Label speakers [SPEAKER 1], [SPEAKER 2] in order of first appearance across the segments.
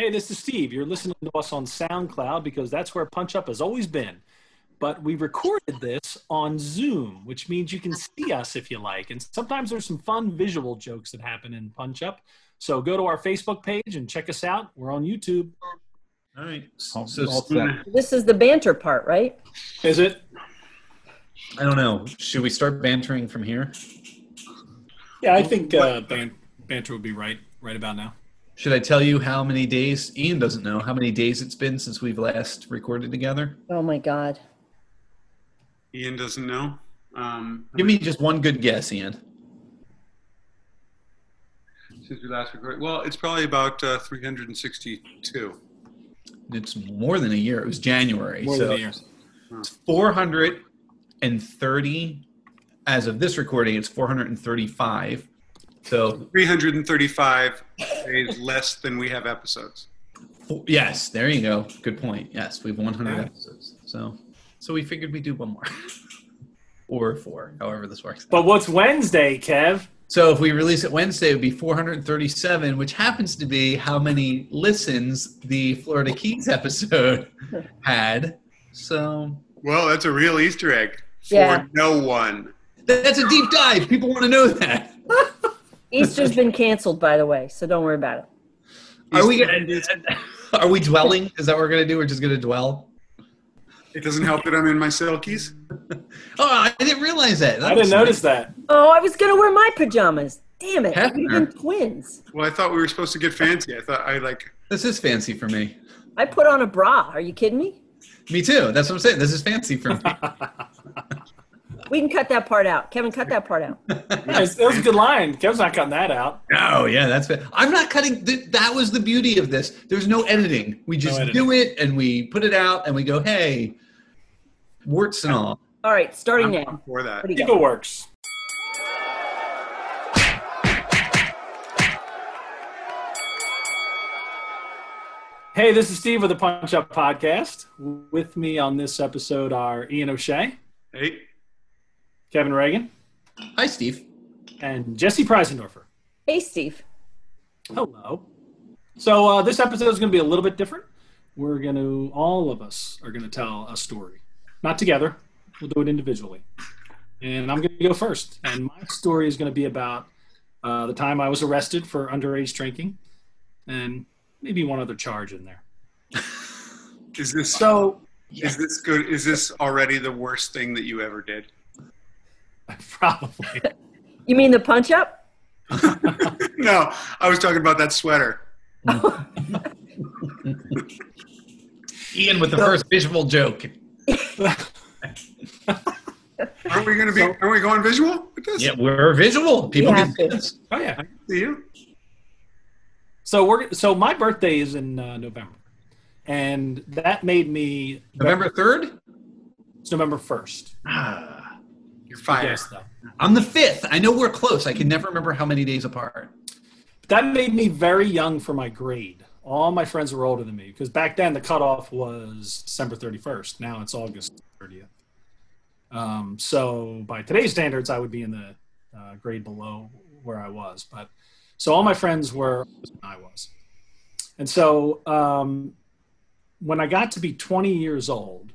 [SPEAKER 1] Hey, this is Steve. You're listening to us on SoundCloud because that's where Punch Up has always been. But we recorded this on Zoom, which means you can see us if you like. And sometimes there's some fun visual jokes that happen in Punch Up. So go to our Facebook page and check us out. We're on YouTube.
[SPEAKER 2] All right.
[SPEAKER 3] All-
[SPEAKER 2] So
[SPEAKER 3] all.
[SPEAKER 4] This is the banter part, right?
[SPEAKER 1] Is it?
[SPEAKER 2] I don't know. Should we start bantering from here?
[SPEAKER 1] Yeah, I think uh, ban- banter would be right right about now.
[SPEAKER 2] Should I tell you how many days? Ian doesn't know how many days it's been since we've last recorded together.
[SPEAKER 4] Oh my God.
[SPEAKER 3] Ian doesn't know. Um,
[SPEAKER 2] Give me just one good guess, Ian.
[SPEAKER 3] since we last recorded. Well, it's probably about uh, 362.
[SPEAKER 2] It's more than a year. It was January.
[SPEAKER 1] More
[SPEAKER 2] so
[SPEAKER 1] than a year.
[SPEAKER 2] It's 430 as of this recording. It's 435. So
[SPEAKER 3] 335 days less than we have episodes.
[SPEAKER 2] yes, there you go. Good point. Yes, we have 100
[SPEAKER 1] Yeah.
[SPEAKER 2] episodes. So so we figured we'd do one more. or four, however this works.
[SPEAKER 1] But what's Wednesday, Kev?
[SPEAKER 2] So if we release it Wednesday, it would be 437, which happens to be how many listens the Florida Keys episode had. So
[SPEAKER 3] Well, that's a real Easter egg for
[SPEAKER 4] Yeah.
[SPEAKER 3] no one.
[SPEAKER 2] that's a deep dive. People want to know that.
[SPEAKER 4] Easter's been canceled, by the way, so don't worry about it.
[SPEAKER 2] Are we gonna, are we dwelling? Is that what we're gonna do? We're just gonna dwell.
[SPEAKER 3] It doesn't help that I'm in my silkies.
[SPEAKER 2] Oh, I didn't realize that.
[SPEAKER 1] I didn't notice that.
[SPEAKER 4] Oh, I was gonna wear my pajamas. Damn it!
[SPEAKER 2] Hefner.
[SPEAKER 4] We've been twins.
[SPEAKER 3] Well, I thought we were supposed to get fancy. I thought I like.
[SPEAKER 2] This is fancy for me.
[SPEAKER 4] I put on a bra. Are you kidding me?
[SPEAKER 2] Me too. That's what I'm saying. This is fancy for me.
[SPEAKER 4] We can cut that part out. Kevin, cut that part out.
[SPEAKER 1] Nice. That was a good line. Kevin's not cutting that out.
[SPEAKER 2] oh yeah, that's. Fa- I'm not cutting. Th- that was the beauty of this. There's no editing. We just
[SPEAKER 1] editing.
[SPEAKER 2] do it and we put it out and we go, hey, warts and all.
[SPEAKER 4] All right, starting
[SPEAKER 3] I'm
[SPEAKER 4] now.
[SPEAKER 3] for that.
[SPEAKER 4] What
[SPEAKER 1] Eagle works. Hey, this is Steve with the Punch Up Podcast. With me on this episode are Ian O'Shea,
[SPEAKER 3] Hey,
[SPEAKER 1] Kevin Regan,
[SPEAKER 2] Hi, Steve.
[SPEAKER 1] and Jessie Preisendorfer.
[SPEAKER 4] Hey, Steve.
[SPEAKER 1] Hello. So uh, this episode is going to be a little bit different. We're going to, all of us are going to tell a story. Not together. We'll do it individually. And I'm going to go first. And my story is going to be about uh, the time I was arrested for underage drinking and maybe one other charge in there.
[SPEAKER 3] is this
[SPEAKER 1] So
[SPEAKER 3] is this good? Is this already the worst thing that you ever did?
[SPEAKER 1] probably.
[SPEAKER 4] You mean the punch up?
[SPEAKER 3] no, I was talking about that sweater.
[SPEAKER 2] Ian with the first visual joke.
[SPEAKER 3] Aren't we going to be?
[SPEAKER 1] So-
[SPEAKER 3] are we going visual with this?
[SPEAKER 2] Yeah, we're visual. People
[SPEAKER 4] We
[SPEAKER 2] can see
[SPEAKER 4] to.
[SPEAKER 2] this.
[SPEAKER 1] Oh, yeah.
[SPEAKER 3] See you?
[SPEAKER 1] So we're so my birthday is in uh, November, and that made me
[SPEAKER 2] November 3rd?
[SPEAKER 1] It's November first.
[SPEAKER 2] Ah,
[SPEAKER 3] You're fired.
[SPEAKER 1] Yes, though.
[SPEAKER 2] I'm the 5th. I know we're close. I can never remember how many days apart.
[SPEAKER 1] That made me very young for my grade. All my friends were older than me because back then the cutoff was December 31st. Now it's August 30th. Um, so by today's standards, I would be in the uh, grade below where I was. But so all my friends were I was, and so um, when I got to be 20 years old,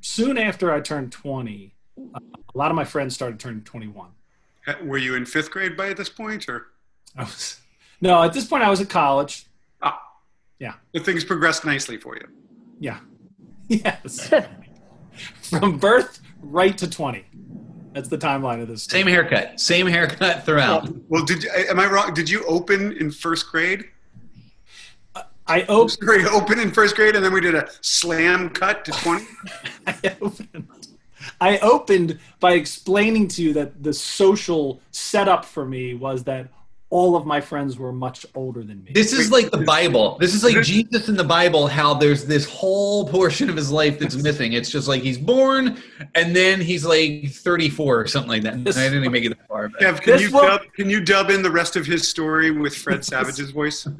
[SPEAKER 1] soon after I turned 20, uh, a lot of my friends started turning 21.
[SPEAKER 3] Uh, Were you in fifth grade by this point, or
[SPEAKER 1] I was no at this point I was at college.
[SPEAKER 3] ah?
[SPEAKER 1] Yeah.
[SPEAKER 3] The things progressed nicely for you.
[SPEAKER 1] Yeah. Yes. From birth right to 20. That's the timeline of this. story.
[SPEAKER 2] Same haircut. Same haircut throughout.
[SPEAKER 3] Well, did you, am I wrong? Did you open in first grade?
[SPEAKER 1] I opened,
[SPEAKER 3] First grade open in first grade, and then we did a slam cut to twenty.
[SPEAKER 1] I opened. I opened by explaining to you that the social setup for me was that all of my friends were much older than me.
[SPEAKER 2] This is like the Bible. This is like Jesus in the Bible, how there's this whole portion of his life that's missing. It's just like he's born and then he's like 34 or something like that. I didn't even make it that far. But.
[SPEAKER 3] Kev, can you
[SPEAKER 1] will-
[SPEAKER 3] dub, can you dub in the rest of his story with Fred Savage's voice?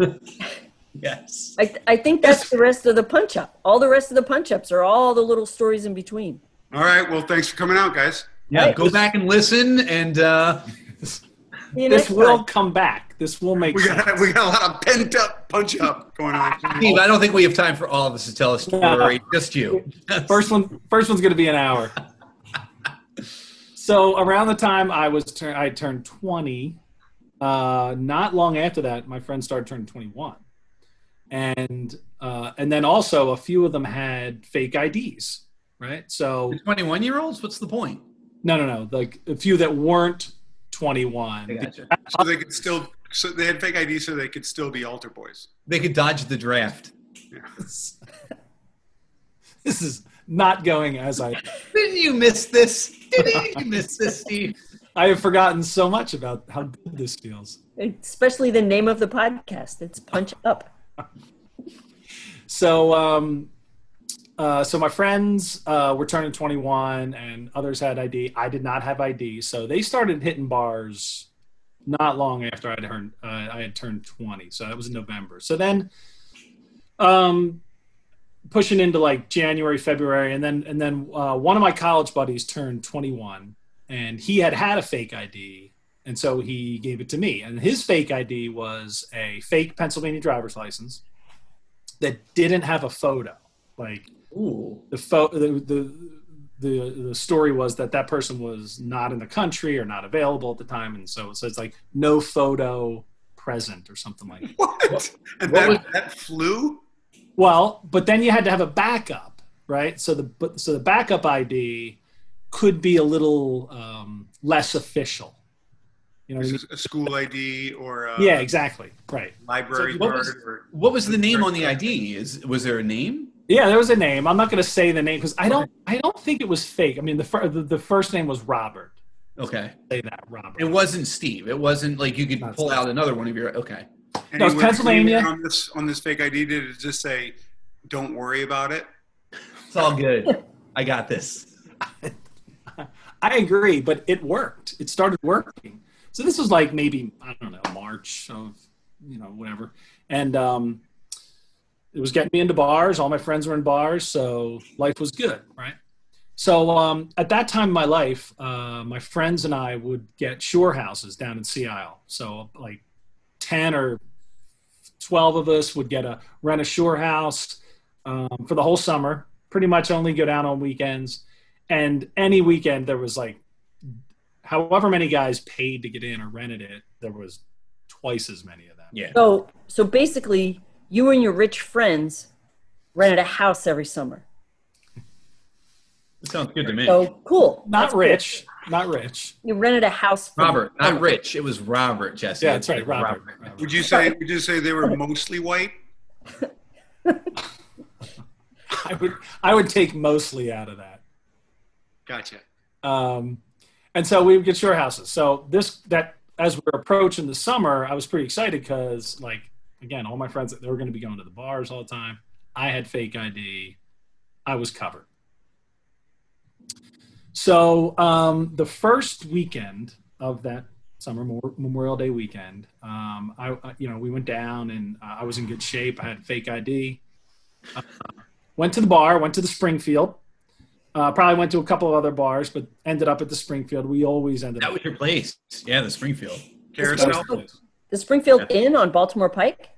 [SPEAKER 2] Yes.
[SPEAKER 4] I, I think that's the rest of the punch up. All the rest of the punch ups are all the little stories in between.
[SPEAKER 3] All right. Well, thanks for coming out, guys.
[SPEAKER 2] Yeah,
[SPEAKER 4] Right.
[SPEAKER 2] go back and listen and uh
[SPEAKER 4] See you
[SPEAKER 1] this will
[SPEAKER 4] time.
[SPEAKER 1] come back. This will make
[SPEAKER 3] We
[SPEAKER 1] sense.
[SPEAKER 3] got we got a lot of pent up punch up going on.
[SPEAKER 2] Steve, I don't think we have time for all of us to tell a story. Just you.
[SPEAKER 1] First one, first one's going to be an hour. so around the time I was turn, I turned twenty. Uh, not long after that, my friends started turning twenty-one, and uh, and then also a few of them had fake IDs, right? So
[SPEAKER 2] 21 year olds? What's the point?
[SPEAKER 1] no, no, no, like a few that weren't twenty-one.
[SPEAKER 2] Gotcha.
[SPEAKER 3] So they could still. So they had fake ID, so they could still be altar boys.
[SPEAKER 2] They could dodge the draft.
[SPEAKER 1] this is not going as I.
[SPEAKER 2] Didn't you miss this? Didn't you miss this, Steve?
[SPEAKER 1] I have forgotten so much about how good this feels.
[SPEAKER 4] Especially the name of the podcast. It's Punch Up.
[SPEAKER 1] So, um, uh, so my friends uh, were turning 21, and others had ID. I did not have ID, so they started hitting bars not long after I had turned uh, I had turned 20. So that was in November. So then, um, pushing into like January, February, and then and then uh, one of my college buddies turned 21, and he had had a fake ID. And so he gave it to me. And his fake ID was a fake Pennsylvania driver's license that didn't have a photo. Like
[SPEAKER 2] Ooh.
[SPEAKER 1] the pho- the, the the the story was that that person was not in the country or not available at the time, and so so it's like no photo present or something like. that.
[SPEAKER 3] What? And
[SPEAKER 2] what
[SPEAKER 3] that,
[SPEAKER 2] was-
[SPEAKER 3] that flew?
[SPEAKER 1] Well, but then you had to have a backup, right? So the but so the backup ID could be a little um, less official. You know what I mean?
[SPEAKER 3] Is this a school ID or a
[SPEAKER 1] Yeah, exactly. Right.
[SPEAKER 3] library
[SPEAKER 2] So what
[SPEAKER 3] card?
[SPEAKER 2] was-
[SPEAKER 3] or,
[SPEAKER 2] What was the name on the ID? Is was there a name?
[SPEAKER 1] Yeah, there was a name. I'm not going to say the name because I don't. I don't think it was fake. I mean, the, fir- the the first name was Robert.
[SPEAKER 2] Okay.
[SPEAKER 1] Say that, Robert.
[SPEAKER 2] It wasn't Steve. It wasn't like you could
[SPEAKER 1] Not
[SPEAKER 2] pull
[SPEAKER 1] Steve.
[SPEAKER 2] out another one of your. Okay.
[SPEAKER 1] No, it's
[SPEAKER 3] Anywhere-
[SPEAKER 1] Pennsylvania.
[SPEAKER 3] anywhere On this on this fake ID, did it just say, "Don't worry about it"?
[SPEAKER 2] It's all good. I got this.
[SPEAKER 1] I agree, but it worked. It started working. So this was like maybe I don't know March of you know whatever, and um, it was getting me into bars. All my friends were in bars, so life was good, right? So um, at that time in my life, uh, my friends and I would get shore houses down in Sea Isle. So like ten or twelve of us would get a rent a shore house um, for the whole summer. Pretty much only go down on weekends and any weekend there was like however many guys paid to get in or rented it there was twice as many of them
[SPEAKER 2] Yeah.
[SPEAKER 4] So, so basically, you and your rich friends rented a house every summer.
[SPEAKER 2] That sounds good to me.
[SPEAKER 4] So cool.
[SPEAKER 1] not
[SPEAKER 4] That's cool.
[SPEAKER 1] rich not rich
[SPEAKER 4] You rented a house. From
[SPEAKER 2] Robert, not Rich. It was Robert, Jessie.
[SPEAKER 1] yeah that's right robert, Robert.
[SPEAKER 3] Would you say? Would you say they were mostly white?
[SPEAKER 1] i would i would take mostly out of that
[SPEAKER 3] Gotcha.
[SPEAKER 1] um, and so we would get your houses so this that as we're approaching the summer i was pretty excited because like again all my friends they were going to be going to the bars all the time i had fake id i was covered so um, the first weekend of that summer Mor- memorial day weekend um, I, I you know we went down and uh, i was in good shape i had fake id uh, went to the bar went to the springfield uh, probably went to a couple of other bars, but ended up at the Springfield. We always ended
[SPEAKER 2] That
[SPEAKER 1] up.
[SPEAKER 2] was your place. Yeah, the Springfield.
[SPEAKER 3] Carousel.
[SPEAKER 4] the Springfield Inn on Baltimore Pike.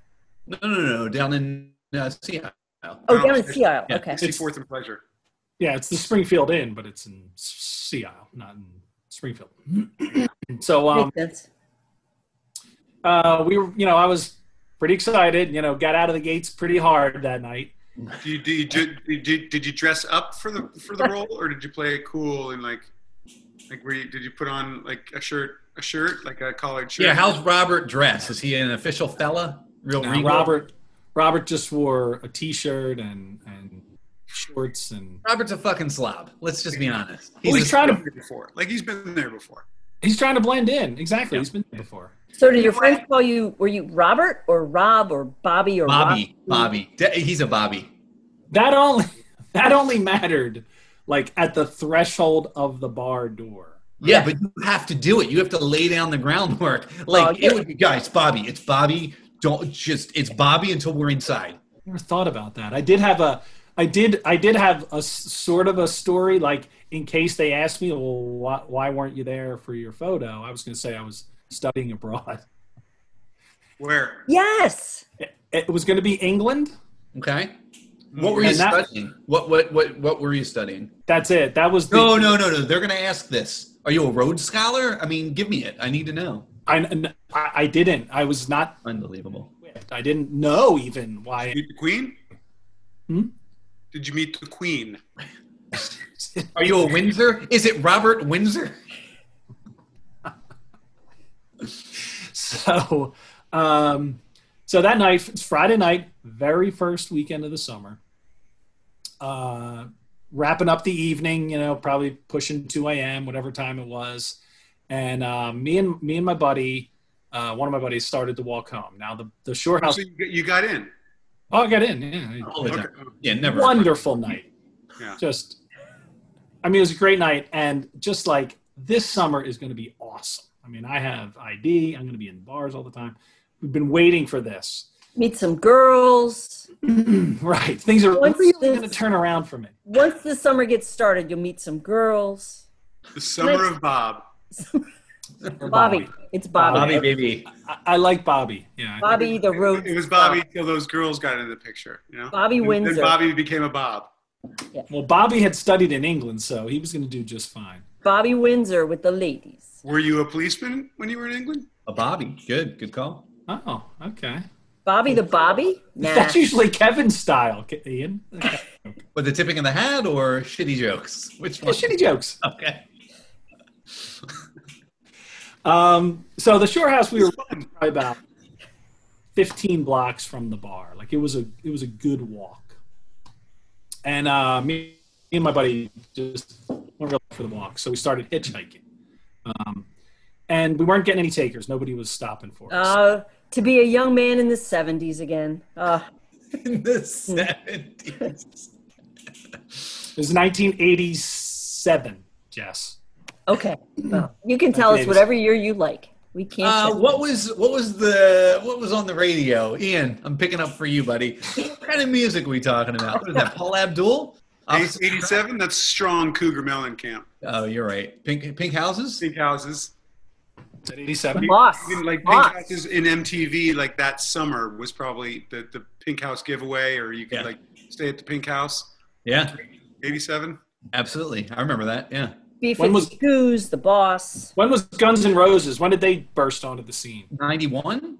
[SPEAKER 2] No, no, no, no. Down in uh, Sea
[SPEAKER 4] Isle.
[SPEAKER 3] Oh,
[SPEAKER 4] down in
[SPEAKER 3] it's-
[SPEAKER 4] Sea Isle.
[SPEAKER 2] yeah,
[SPEAKER 4] Okay.
[SPEAKER 3] Sixty-fourth and Pleasure.
[SPEAKER 1] Yeah, it's the Springfield Inn, but it's in Sea Isle, not in Springfield. so um,
[SPEAKER 4] Makes sense.
[SPEAKER 1] uh, we were, you know, I was pretty excited. You know, got out of the gates pretty hard that night.
[SPEAKER 3] Do you, do you, did, you, did you dress up for the for the role, or did you play it cool and like like were you, did you put on like a shirt a shirt like a collared shirt?
[SPEAKER 2] Yeah, how's Robert dressed? Is he an official fella? Real
[SPEAKER 1] Now,
[SPEAKER 2] regal?
[SPEAKER 1] Robert, Robert just wore a T-shirt and and shorts, and
[SPEAKER 2] Robert's a fucking slob. Let's just be honest.
[SPEAKER 1] Well, he's
[SPEAKER 2] a-
[SPEAKER 1] trying to
[SPEAKER 3] Been there before. Like he's been there before.
[SPEAKER 1] he's trying to blend in. Exactly,
[SPEAKER 2] Yeah.
[SPEAKER 1] he's been there before.
[SPEAKER 4] So did your friends call you? Were you Robert or Rob or Bobby or
[SPEAKER 2] Bobby.
[SPEAKER 4] Rob?
[SPEAKER 2] Bobby. He's a Bobby.
[SPEAKER 1] That only that only mattered like at the threshold of the bar door.
[SPEAKER 2] Yeah, but you have to do it. You have to lay down the groundwork. Like
[SPEAKER 4] Oh, yeah.
[SPEAKER 2] it would be, guys. Bobby, it's Bobby. Don't just. It's Bobby until we're inside.
[SPEAKER 1] Never thought about that. I did have a, I did, I did have a sort of a story. Like in case they asked me, well, why, why weren't you there for your photo? I was going to say I was studying abroad.
[SPEAKER 3] Where?
[SPEAKER 4] Yes.
[SPEAKER 1] It was going to be England.
[SPEAKER 2] Okay. What were you
[SPEAKER 1] And that-
[SPEAKER 2] studying? What what what what were you studying?
[SPEAKER 1] That's it. That was the.
[SPEAKER 2] No, no, no, no. They're going to ask this. Are you a Rhodes Scholar? I mean, give me it. I need to know.
[SPEAKER 1] I, I, I didn't. I was not.
[SPEAKER 2] Unbelievable.
[SPEAKER 1] I didn't know even why.
[SPEAKER 3] Meet the Queen?
[SPEAKER 1] Hmm?
[SPEAKER 3] Did you meet the Queen?
[SPEAKER 2] Are you a Windsor? Is it Robert Windsor?
[SPEAKER 1] So, um, so that night, it's Friday night, very first weekend of the summer. Uh, wrapping up the evening, you know, probably pushing 2 a.m., whatever time it was. And uh, me and me and my buddy, uh, one of my buddies, started to walk home. Now the the shore house.
[SPEAKER 3] So you, got- in.
[SPEAKER 1] Oh, I got in. Yeah,
[SPEAKER 2] All the time.
[SPEAKER 3] Okay.
[SPEAKER 2] Yeah, never.
[SPEAKER 1] wonderful night.
[SPEAKER 3] Yeah.
[SPEAKER 1] Just, I mean, it was a great night, and just like this summer is going to be awesome. I mean, I have ID. I'm going to be in bars all the time. We've been waiting for this.
[SPEAKER 4] Meet some girls.
[SPEAKER 1] right, things are
[SPEAKER 4] What's
[SPEAKER 1] really
[SPEAKER 4] this?
[SPEAKER 1] going to turn around for me.
[SPEAKER 4] Once the summer gets started, you'll meet some girls.
[SPEAKER 3] The Summer of Bob.
[SPEAKER 4] Bobby. It's Bobby.
[SPEAKER 2] Bobby, baby.
[SPEAKER 1] I, I like Bobby. Yeah,
[SPEAKER 4] Bobby the road.
[SPEAKER 3] It was Bobby till those girls got into the picture, you know?
[SPEAKER 4] Bobby
[SPEAKER 3] And
[SPEAKER 4] Windsor.
[SPEAKER 3] Then Bobby became a Bob.
[SPEAKER 1] Well, Bobby had studied in England, so he was going to do just fine.
[SPEAKER 4] Bobby Windsor with the ladies.
[SPEAKER 3] Were you a policeman when you were in England?
[SPEAKER 2] A Bobby. Good. Good call.
[SPEAKER 1] Oh, okay.
[SPEAKER 4] Bobby the Bobby? Nah.
[SPEAKER 1] That's usually Kevin's style, Ian. Okay.
[SPEAKER 2] With the tipping of the hat or shitty jokes? Which
[SPEAKER 1] Yeah,
[SPEAKER 2] one?
[SPEAKER 1] shitty jokes.
[SPEAKER 2] Okay.
[SPEAKER 1] Um, so the shore house we were probably about 15 blocks from the bar. Like it was a it was a good walk. And uh, me, me and my buddy just went real for the walk. So we started hitchhiking. Um, and we weren't getting any takers. Nobody was stopping for us.
[SPEAKER 4] Uh, to be a young man in the 70s again. Uh,
[SPEAKER 2] In the seventies.
[SPEAKER 1] it was 1987, Jess.
[SPEAKER 4] Okay. Well, you can tell us whatever year you like. We can't.
[SPEAKER 2] Uh, what was what was the what was on the radio? Ian, I'm picking up for you, buddy. What kind of music are we talking about? What is that? Paula Abdul? Officer-
[SPEAKER 3] 87? That's John Cougar Mellencamp
[SPEAKER 2] Oh, you're right. Pink Pink Houses.
[SPEAKER 3] Pink houses.
[SPEAKER 1] Is that 87?
[SPEAKER 4] Boss.
[SPEAKER 3] Even like pink
[SPEAKER 4] Boss.
[SPEAKER 3] houses in MTV, like that summer was probably the, the pink house giveaway, or you could
[SPEAKER 2] Yeah.
[SPEAKER 3] like stay at the pink house.
[SPEAKER 2] Yeah,
[SPEAKER 3] 87?
[SPEAKER 2] absolutely. I remember that. Yeah.
[SPEAKER 1] When was-
[SPEAKER 4] B-52 Goose, the boss.
[SPEAKER 1] When was Guns N' Roses? When did they burst onto the scene?
[SPEAKER 2] 91?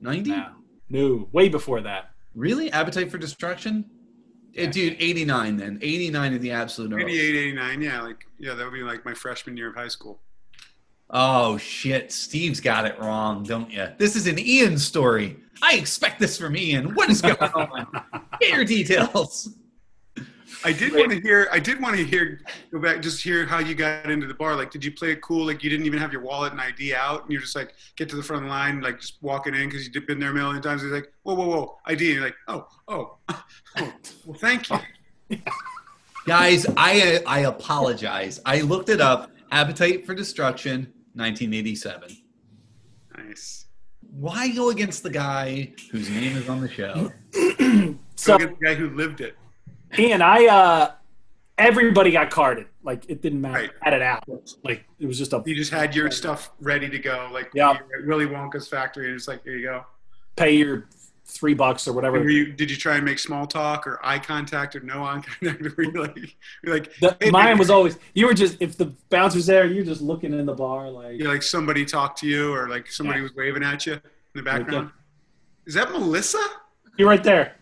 [SPEAKER 2] 90?
[SPEAKER 1] No, no, way before that.
[SPEAKER 2] Really? Appetite for Destruction? Eh, dude, 89 then. 89 is the absolute early.
[SPEAKER 3] 88, 89, yeah, like yeah, that would be like my freshman year of high school.
[SPEAKER 2] Oh, shit. Steve's got it wrong, don't you? This is an Ian story. I expect this from Ian. What is going on? Get your details.
[SPEAKER 3] I did want to hear. I did want to hear. Go back, just hear how you got into the bar. Like, did you play it cool? Like, you didn't even have your wallet and ID out, and you're just like get to the front of the line, like just walking in because you've been there a million times. He's like, whoa, whoa, whoa, ID. And you're like, oh, oh, oh. Well, thank you.
[SPEAKER 2] Guys, I I apologize. I looked it up. Appetite for Destruction, 1987.
[SPEAKER 3] Nice.
[SPEAKER 2] Why go against the guy whose name is on the show?
[SPEAKER 1] So,
[SPEAKER 3] So get the guy who lived it.
[SPEAKER 1] Ian, I, uh, everybody got carded. Like, it didn't matter.
[SPEAKER 3] Right.
[SPEAKER 1] Had it out. Like, it was just a
[SPEAKER 3] You just had your stuff ready to go, like
[SPEAKER 1] Yeah.
[SPEAKER 3] you're at Willy Wonka's factory, and it's like, here you go.
[SPEAKER 1] pay your three bucks or whatever.
[SPEAKER 3] You, did you try and make small talk or eye contact or no eye contact? Were you like, you're like,
[SPEAKER 1] The,
[SPEAKER 3] hey,
[SPEAKER 1] mine
[SPEAKER 3] baby,
[SPEAKER 1] was always, you were just, if the bouncer's there, you're just looking in the bar, like,
[SPEAKER 3] you like somebody talked to you or like somebody
[SPEAKER 1] Yeah.
[SPEAKER 3] was waving at you in the
[SPEAKER 1] Like that.
[SPEAKER 3] background. Is that Melissa?
[SPEAKER 1] you're right there.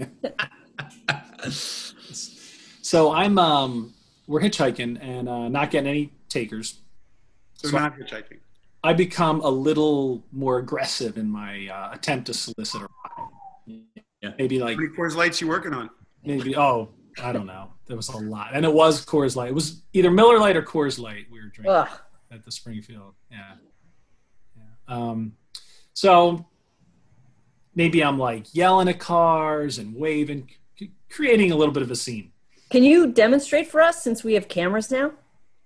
[SPEAKER 1] so I'm, um, we're hitchhiking and uh, not getting any takers.
[SPEAKER 3] So,
[SPEAKER 1] So-
[SPEAKER 3] not hitchhiking.
[SPEAKER 1] I become a little more aggressive in my uh, attempt to solicit a ride.
[SPEAKER 2] Yeah.
[SPEAKER 1] Maybe
[SPEAKER 3] How
[SPEAKER 1] like
[SPEAKER 3] many Coors Lights you working on?
[SPEAKER 1] maybe oh I don't know. There was a lot, and it was Coors Light. It was either Miller Lite or Coors Light we were drinking
[SPEAKER 4] Ugh.
[SPEAKER 1] at the Springfield. Yeah, yeah. Um, so maybe I'm like yelling at cars and waving, c- creating a little bit of a scene.
[SPEAKER 4] Can you demonstrate for us since we have cameras now?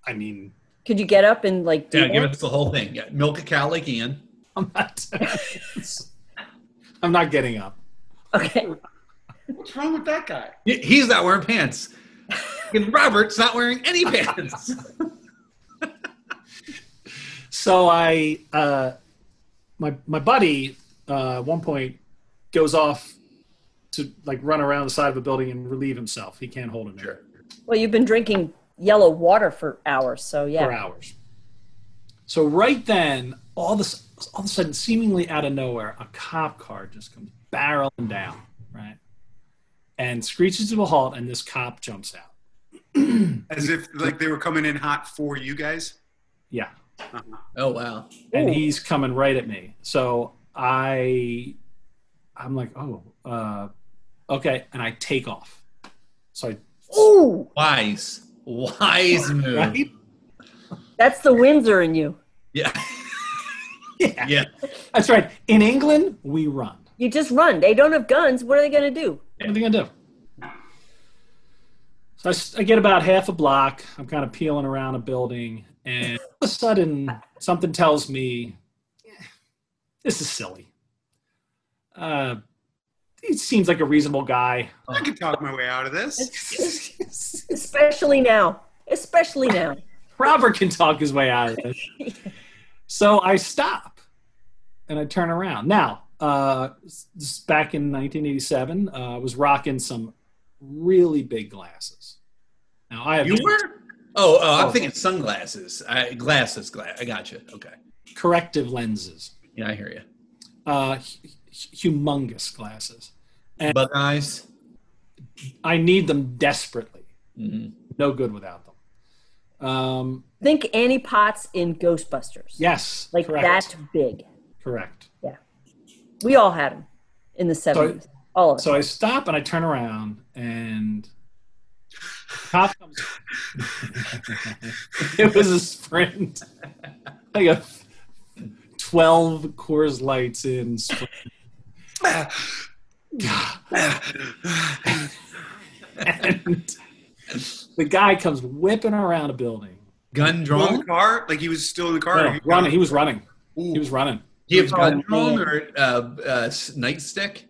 [SPEAKER 1] I mean,
[SPEAKER 4] Could you get up and like do
[SPEAKER 2] Yeah, give us the whole thing. Yeah, milk a cow like Ian.
[SPEAKER 1] I'm not. I'm not getting up.
[SPEAKER 4] Okay.
[SPEAKER 3] What's wrong with that guy?
[SPEAKER 2] He's not wearing pants. And Robert's not wearing any pants.
[SPEAKER 1] So I, uh, my my buddy, uh, at one point goes off to like run around the side of a building and relieve himself. He can't hold it in
[SPEAKER 2] Sure.
[SPEAKER 4] Well, you've been drinking yellow water for hours, so yeah.
[SPEAKER 1] for hours. So right then, all this, all of a sudden, seemingly out of nowhere, a cop car just comes barreling down, right, and screeches to a halt, and this cop jumps out.
[SPEAKER 3] As if like they were coming in hot for you guys.
[SPEAKER 1] Yeah,
[SPEAKER 2] Oh wow.
[SPEAKER 1] and
[SPEAKER 4] Ooh.
[SPEAKER 1] he's coming right at me. So I, I'm like, oh, uh, okay, and I take off. So I,
[SPEAKER 4] Ooh,
[SPEAKER 2] Wise. Wise move.
[SPEAKER 1] right?
[SPEAKER 4] that's the Windsor in you.
[SPEAKER 2] Yeah.
[SPEAKER 1] Yeah,
[SPEAKER 2] Yeah.
[SPEAKER 1] that's right. In England, we run.
[SPEAKER 4] You just run. They don't have guns. What are they going to do?
[SPEAKER 1] What are they gonna do? So I get about half a block. I'm kind of peeling around a building, and all of a sudden, something tells me "Eh, this is silly. Uh, he seems like a reasonable guy.
[SPEAKER 3] I can talk my way out of this.
[SPEAKER 4] Especially now. Especially now.
[SPEAKER 1] Robert can talk his way out of this. So I stop and I turn around. Now, uh, back in 1987, uh, I was rocking some really big glasses. Now I have
[SPEAKER 2] You were? Oh, oh, I'm
[SPEAKER 1] Oh.
[SPEAKER 2] thinking sunglasses. I, glasses, glass. I got you. Okay.
[SPEAKER 1] corrective lenses,
[SPEAKER 2] Yeah, I hear you.
[SPEAKER 1] uh, hu- humongous glasses.
[SPEAKER 2] but eyes.
[SPEAKER 1] I need them desperately.
[SPEAKER 2] hmm
[SPEAKER 1] No good without them. Um,
[SPEAKER 4] Think Annie Potts in Ghostbusters.
[SPEAKER 1] yes,
[SPEAKER 4] Like
[SPEAKER 1] correct.
[SPEAKER 4] that big.
[SPEAKER 1] Correct.
[SPEAKER 4] Yeah, we all had them in the 70s. all of us.
[SPEAKER 1] So I stop and I turn around and cop comes. it was a sprint. Like a twelve Coors Lights in. Sprint. And the guy comes whipping around a building.
[SPEAKER 2] Gun
[SPEAKER 3] Still in
[SPEAKER 2] drawn?
[SPEAKER 3] the car? Like he was still in the car?
[SPEAKER 1] No, running. He was running.
[SPEAKER 3] Ooh.
[SPEAKER 1] He was running.
[SPEAKER 2] He you have
[SPEAKER 4] Oh,
[SPEAKER 2] gun drawn
[SPEAKER 4] man.
[SPEAKER 2] or uh, uh, nightstick?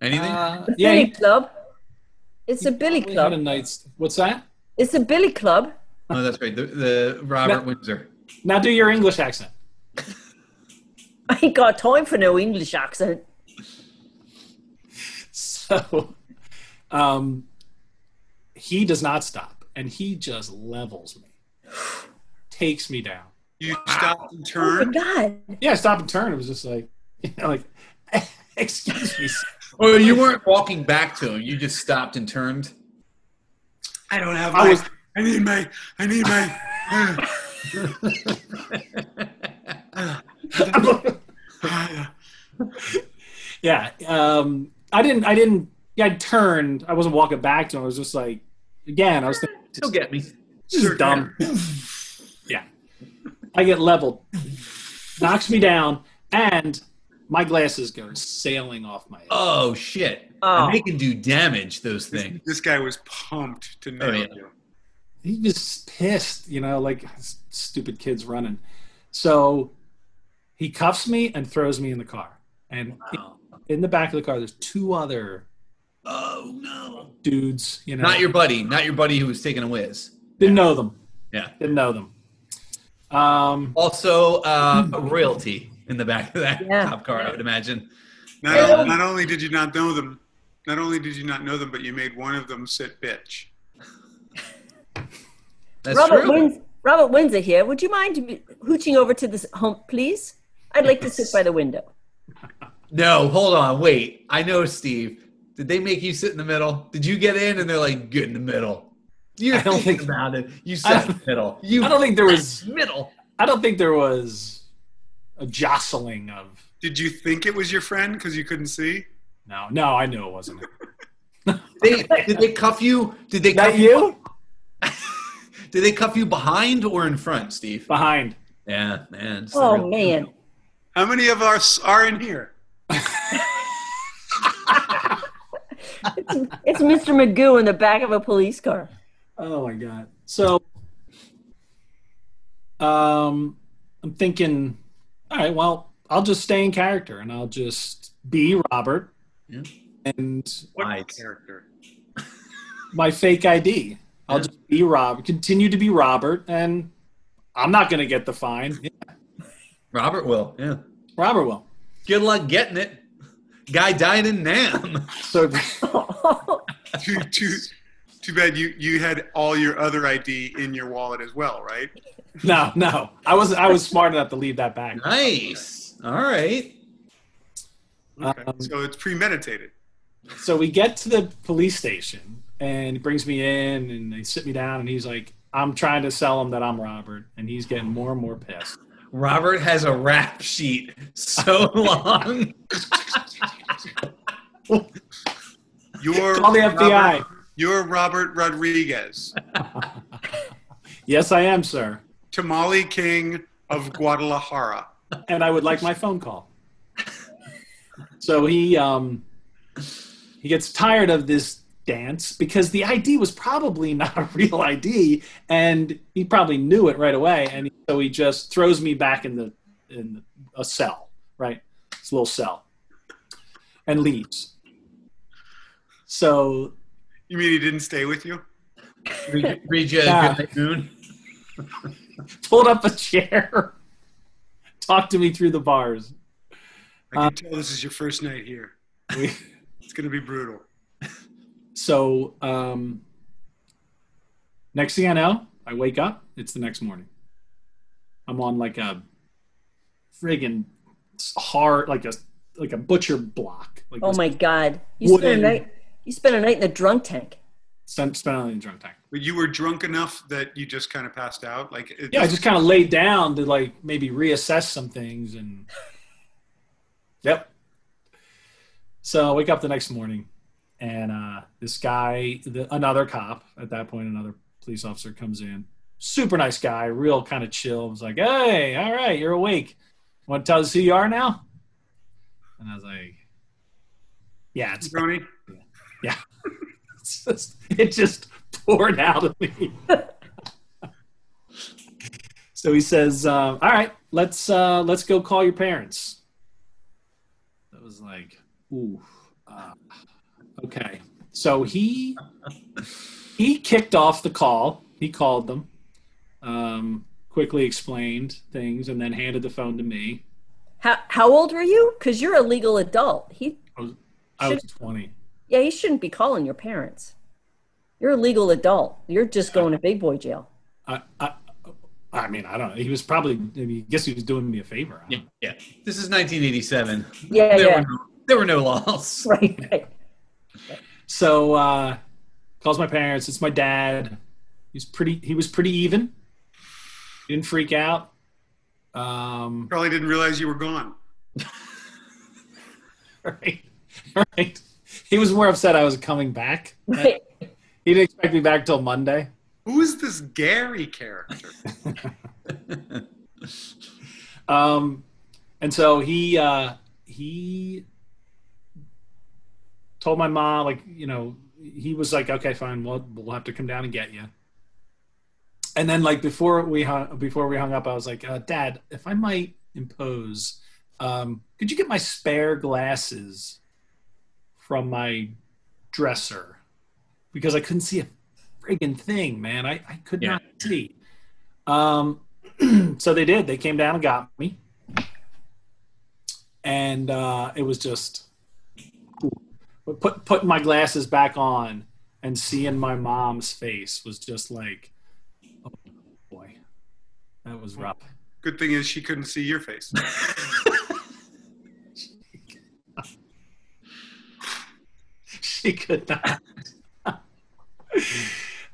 [SPEAKER 2] Anything?
[SPEAKER 1] Uh, yeah,
[SPEAKER 4] Billy
[SPEAKER 1] he,
[SPEAKER 4] Club. It's a Billy
[SPEAKER 1] we had a
[SPEAKER 4] Club.
[SPEAKER 1] night's. What's that?
[SPEAKER 4] It's a Billy Club.
[SPEAKER 2] oh, that's right. The, the Robert
[SPEAKER 1] No.
[SPEAKER 2] Windsor.
[SPEAKER 1] Now do your English accent.
[SPEAKER 4] I ain't got time for no English accent.
[SPEAKER 1] So, um, he does not stop, and he just levels me, takes me down.
[SPEAKER 3] You stopped and
[SPEAKER 4] Oh my
[SPEAKER 3] turned.
[SPEAKER 4] God.
[SPEAKER 1] Yeah, I stopped and turned. It was just like, you know, like, excuse me. sir."
[SPEAKER 2] Oh, you weren't walking back to him. You just stopped and turned.
[SPEAKER 3] I don't have
[SPEAKER 1] I
[SPEAKER 3] my.
[SPEAKER 1] was-
[SPEAKER 3] I need my. I need my.
[SPEAKER 1] yeah, um, I didn't. I didn't. Yeah, I turned. I wasn't walking back to him. I was just like, again, I was thinking,
[SPEAKER 2] Still get me.
[SPEAKER 1] this is dumb. yeah, I get leveled, knocks me down, and my glasses go sailing off my head.
[SPEAKER 2] Oh shit!
[SPEAKER 4] Oh.
[SPEAKER 2] And they can do damage. Those things.
[SPEAKER 3] This guy was pumped to know
[SPEAKER 2] Oh, yeah.
[SPEAKER 3] you.
[SPEAKER 1] he was pissed, you know, like stupid kids running. So he cuffs me and throws me in the car. And
[SPEAKER 2] Wow.
[SPEAKER 1] In the back of the car, there's two other
[SPEAKER 2] Oh no!
[SPEAKER 1] dudes, you know.
[SPEAKER 2] Not your buddy. Not your buddy who was taking a whiz.
[SPEAKER 1] didn't know them.
[SPEAKER 2] Yeah.
[SPEAKER 1] Didn't know them. Um,
[SPEAKER 2] Also, uh, royalty in the back of that
[SPEAKER 4] Yeah.
[SPEAKER 2] cop car. I would imagine.
[SPEAKER 3] Not,
[SPEAKER 4] Yeah.
[SPEAKER 3] only, not only did you not know them, not only did you not know them, but you made one of them sit bitch.
[SPEAKER 2] That's
[SPEAKER 4] Robert,
[SPEAKER 2] true.
[SPEAKER 4] Wins- Robert Windsor here. Would you mind hooching over to this home, please? I'd like to sit by the window.
[SPEAKER 2] No, hold on, wait. I know, Steve. Did they make you sit in the middle? Did you get in and they're like, get in the middle? You're
[SPEAKER 1] I don't think-
[SPEAKER 2] about it. You
[SPEAKER 1] I
[SPEAKER 2] sat in the middle. You
[SPEAKER 1] I don't think there was.
[SPEAKER 2] middle.
[SPEAKER 1] I don't think there was a jostling of.
[SPEAKER 3] Did you think it was your friend because you couldn't see?
[SPEAKER 1] No, no, I knew it wasn't.
[SPEAKER 2] They, did they cuff you? Did they cuff
[SPEAKER 1] That you
[SPEAKER 2] Did they cuff you behind or in front, Steve?
[SPEAKER 1] behind?
[SPEAKER 2] Yeah, man.
[SPEAKER 4] Oh,
[SPEAKER 2] real-
[SPEAKER 4] man.
[SPEAKER 3] How many of us are in here?
[SPEAKER 4] It's Mr. Magoo in the back of a police car.
[SPEAKER 1] Oh my god. So um I'm thinking, all right, well, I'll just stay in character and I'll just be Robert
[SPEAKER 2] Yeah.
[SPEAKER 1] and
[SPEAKER 3] What
[SPEAKER 2] Right.
[SPEAKER 3] character?
[SPEAKER 1] my fake ID. I'll
[SPEAKER 2] Yeah.
[SPEAKER 1] just be Rob, continue to be Robert, and I'm not gonna get the fine.
[SPEAKER 2] Robert will. Yeah.
[SPEAKER 1] Robert will.
[SPEAKER 2] Good luck getting it. Guy died in Nam.
[SPEAKER 1] So
[SPEAKER 3] too, too, too bad you you had all your other ID in your wallet as well, right?
[SPEAKER 1] no, no, I was I was smart enough to leave that back.
[SPEAKER 2] Nice. All right.
[SPEAKER 3] Okay.
[SPEAKER 1] Um,
[SPEAKER 3] so it's premeditated.
[SPEAKER 1] So we get to the police station, and he brings me in, and they sit me down, and he's like, "I'm trying to sell him that I'm Robert," and he's getting more and more pissed.
[SPEAKER 2] Robert has a rap sheet so long.
[SPEAKER 3] You're
[SPEAKER 1] Call the FBI.
[SPEAKER 3] Robert, you're Robert Rodriguez,
[SPEAKER 1] Yes, I am, sir,
[SPEAKER 3] Tamale King of Guadalajara.
[SPEAKER 1] and I would like my phone call. So he um, he gets tired of this dance because the ID was probably not a real ID, and he probably knew it right away, and so he just throws me back in the in a cell, right? It's a little cell, and leaves. So
[SPEAKER 3] You mean he didn't stay with you?
[SPEAKER 2] read, read you a
[SPEAKER 1] Yeah.
[SPEAKER 2] good night
[SPEAKER 1] pulled up a chair, talked to me through the bars.
[SPEAKER 3] I can uh, tell this is your first night here.
[SPEAKER 1] We,
[SPEAKER 3] It's going to be brutal.
[SPEAKER 1] So um, next thing I know, I wake up. It's the next morning. I'm on like a friggin' hard, like a like a butcher block. Like
[SPEAKER 4] Oh my God! You spent a night. You spent a night in the drunk tank.
[SPEAKER 1] Spent, spent on the drunk tank.
[SPEAKER 3] But you were drunk enough that you just kind of passed out. Like it,
[SPEAKER 1] Yeah, I just kind of laid down to like maybe reassess some things and. Yep. So I wake up the next morning, and uh, this guy, the, another cop at that point, another police officer comes in. Super nice guy, real kind of chill. Was like, "Hey, all right, you're awake. Want to tell us who you are now?" And I was like, "Yeah, it's
[SPEAKER 3] Roney.
[SPEAKER 1] it's just, it just poured out of me. so he says, uh, "All right, let's uh, let's go call your parents." That was like, ooh, okay. So he he kicked off the call. He called them, um, quickly explained things, and then handed the phone to me.
[SPEAKER 4] How how old were you? Because you're a legal adult. He
[SPEAKER 1] I was twenty.
[SPEAKER 4] yeah, he shouldn't be calling your parents. You're a legal adult. You're just going to big boy jail.
[SPEAKER 1] I, I, I mean, I don't know. He was probably. I mean, I guess he was doing me a favor.
[SPEAKER 2] Yeah, yeah. This is 1987.
[SPEAKER 4] Yeah,
[SPEAKER 2] there
[SPEAKER 4] yeah.
[SPEAKER 2] Were no, there were no laws.
[SPEAKER 4] Right, right.
[SPEAKER 1] So uh, calls my parents. It's my dad. He's pretty. He was pretty even. Didn't freak out. Um,
[SPEAKER 3] Probably didn't realize you were gone.
[SPEAKER 1] right, right. He was more upset I was coming back.
[SPEAKER 4] Right.
[SPEAKER 1] He didn't expect me back till Monday.
[SPEAKER 3] Who is this Gary character?
[SPEAKER 1] Um, and so he uh, he told my mom, like, you know, he was like, okay, fine, we'll we'll have to come down and get you. And then, like before we hung before we hung up, I was like, uh, Dad, if I might impose, um, could you get my spare glasses from my dresser because I couldn't see a friggin' thing, man. I, I could
[SPEAKER 2] Yeah.
[SPEAKER 1] not see. Um, so they did. They came down and got me, and uh, it was just put putting my glasses back on and seeing my mom's face was just like, oh boy, that was rough.
[SPEAKER 3] Good thing is she couldn't see your face.
[SPEAKER 1] she could not.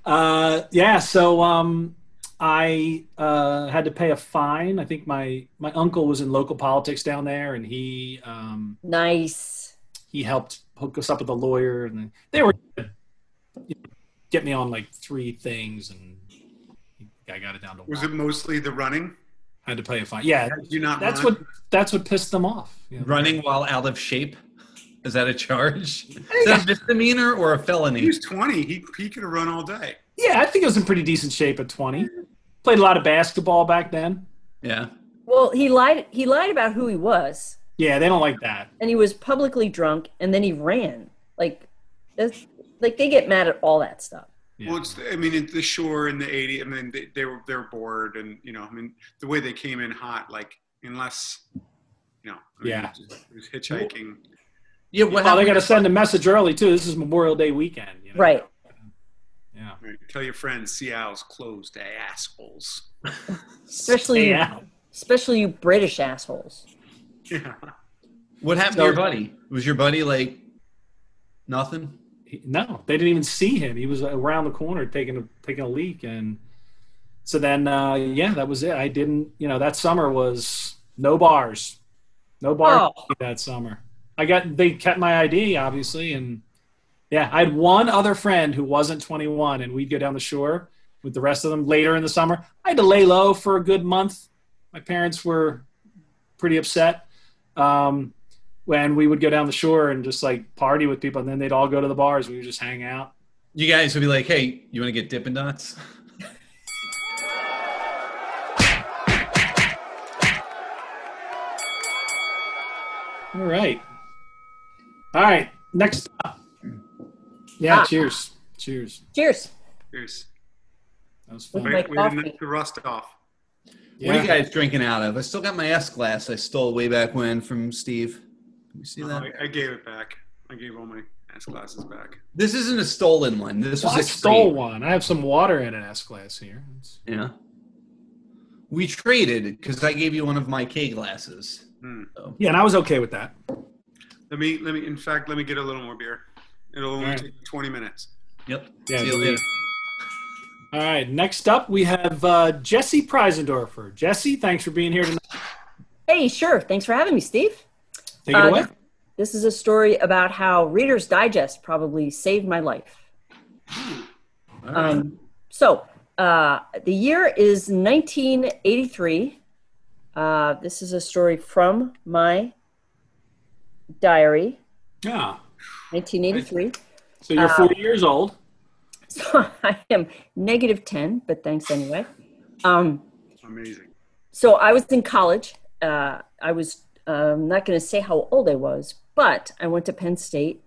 [SPEAKER 1] uh, yeah, so um, I uh, had to pay a fine. I think my my uncle was in local politics down there, and he um,
[SPEAKER 4] Nice.
[SPEAKER 1] He helped hook us up with a lawyer, and they were you know, get me on like three things, and I got it down to
[SPEAKER 3] Was
[SPEAKER 1] one.
[SPEAKER 3] it mostly the running?
[SPEAKER 1] I had to pay a fine. Yeah,
[SPEAKER 3] you not
[SPEAKER 1] that's
[SPEAKER 3] run?
[SPEAKER 1] what that's what pissed them off. you know.
[SPEAKER 2] Running while out of shape. Is that a charge? Is that a misdemeanor or a felony?
[SPEAKER 3] He was 20. He, he could have run all day.
[SPEAKER 1] Yeah, I think it was in pretty decent shape at twenty. Played a lot of basketball back then.
[SPEAKER 2] Yeah.
[SPEAKER 4] Well, he lied. He lied about who he was,
[SPEAKER 1] Yeah, they don't like that.
[SPEAKER 4] and he was publicly drunk, and then he ran. Like, that's, like they get mad at all that stuff.
[SPEAKER 1] Yeah.
[SPEAKER 3] Well, it's, I mean, at the shore in the 80s, I mean, they, they were they were bored, and you know, I mean, the way they came in hot, like unless, you know, I mean,
[SPEAKER 1] Yeah.
[SPEAKER 3] it was, it was hitchhiking.
[SPEAKER 2] Yeah, what
[SPEAKER 1] Well, they
[SPEAKER 2] happened?
[SPEAKER 1] got to send a message early too. This is Memorial Day weekend. You know?
[SPEAKER 4] Right.
[SPEAKER 1] Yeah.
[SPEAKER 3] Right, Tell your friends Sea Isle's closed, they assholes.
[SPEAKER 4] Especially,
[SPEAKER 1] Yeah.
[SPEAKER 4] especially you British assholes.
[SPEAKER 3] Yeah.
[SPEAKER 2] What happened
[SPEAKER 1] So-
[SPEAKER 2] to your buddy? Was your buddy like nothing?
[SPEAKER 1] He- No, they didn't even see him. He was around the corner taking a taking a leak, and so then uh, yeah, that was it. I didn't, you know, that summer was no bars, no bar
[SPEAKER 4] Oh.
[SPEAKER 1] that summer. I got they kept my ID obviously, and yeah, I had one other friend who wasn't 21, and we'd go down the shore with the rest of them later in the summer. I had to lay low for a good month. My parents were pretty upset. Um, when we would go down the shore and just like party with people, and then they'd all go to the bars. We would just hang out.
[SPEAKER 2] You guys would be like, "Hey, you want to get Dippin' Dots?"
[SPEAKER 1] All right. All right. Next up. Yeah.
[SPEAKER 4] Ah.
[SPEAKER 1] Cheers. Cheers.
[SPEAKER 4] Cheers.
[SPEAKER 3] Here's
[SPEAKER 1] That was
[SPEAKER 4] With
[SPEAKER 1] fun.
[SPEAKER 4] my
[SPEAKER 3] wait, wait a minute
[SPEAKER 4] coffee.
[SPEAKER 3] to rust off.
[SPEAKER 2] What are you guys drinking out of? I still got my S glass I stole way back when from Steve. Can you see that?
[SPEAKER 3] I, I gave it back. I gave all my S glasses back.
[SPEAKER 2] This isn't a stolen one. This
[SPEAKER 1] Well,
[SPEAKER 2] was
[SPEAKER 1] I
[SPEAKER 2] a
[SPEAKER 1] stole
[SPEAKER 2] trade.
[SPEAKER 1] one. I have some water in an S glass here. It's-
[SPEAKER 2] Yeah. We traded because I gave you one of my K glasses.
[SPEAKER 3] Hmm.
[SPEAKER 2] So,
[SPEAKER 1] Yeah, and I was okay with that.
[SPEAKER 3] Let me let me in fact let me get a little more beer. It'll only
[SPEAKER 1] All right.
[SPEAKER 3] take twenty minutes.
[SPEAKER 2] yep.
[SPEAKER 1] Yeah,
[SPEAKER 2] See you
[SPEAKER 1] do
[SPEAKER 2] later.
[SPEAKER 1] All right. Next up, we have uh, Jessie Preisendorfer. Jessie, thanks for being here tonight.
[SPEAKER 4] Hey, sure. Thanks for having me, Steve.
[SPEAKER 1] Take it
[SPEAKER 4] Uh,
[SPEAKER 1] away.
[SPEAKER 4] This is a story about how Reader's Digest probably saved my life.
[SPEAKER 2] Right.
[SPEAKER 4] Um, so, uh, the year is 1983. Uh, this is a story from my diary,
[SPEAKER 1] Yeah.
[SPEAKER 4] 1983.
[SPEAKER 1] So you're
[SPEAKER 4] uh,
[SPEAKER 1] 40 years old.
[SPEAKER 4] So I am negative 10, but thanks anyway. Um,
[SPEAKER 3] Amazing.
[SPEAKER 4] so I was in college. Uh, I was um, not going to say how old I was, but I went to Penn State.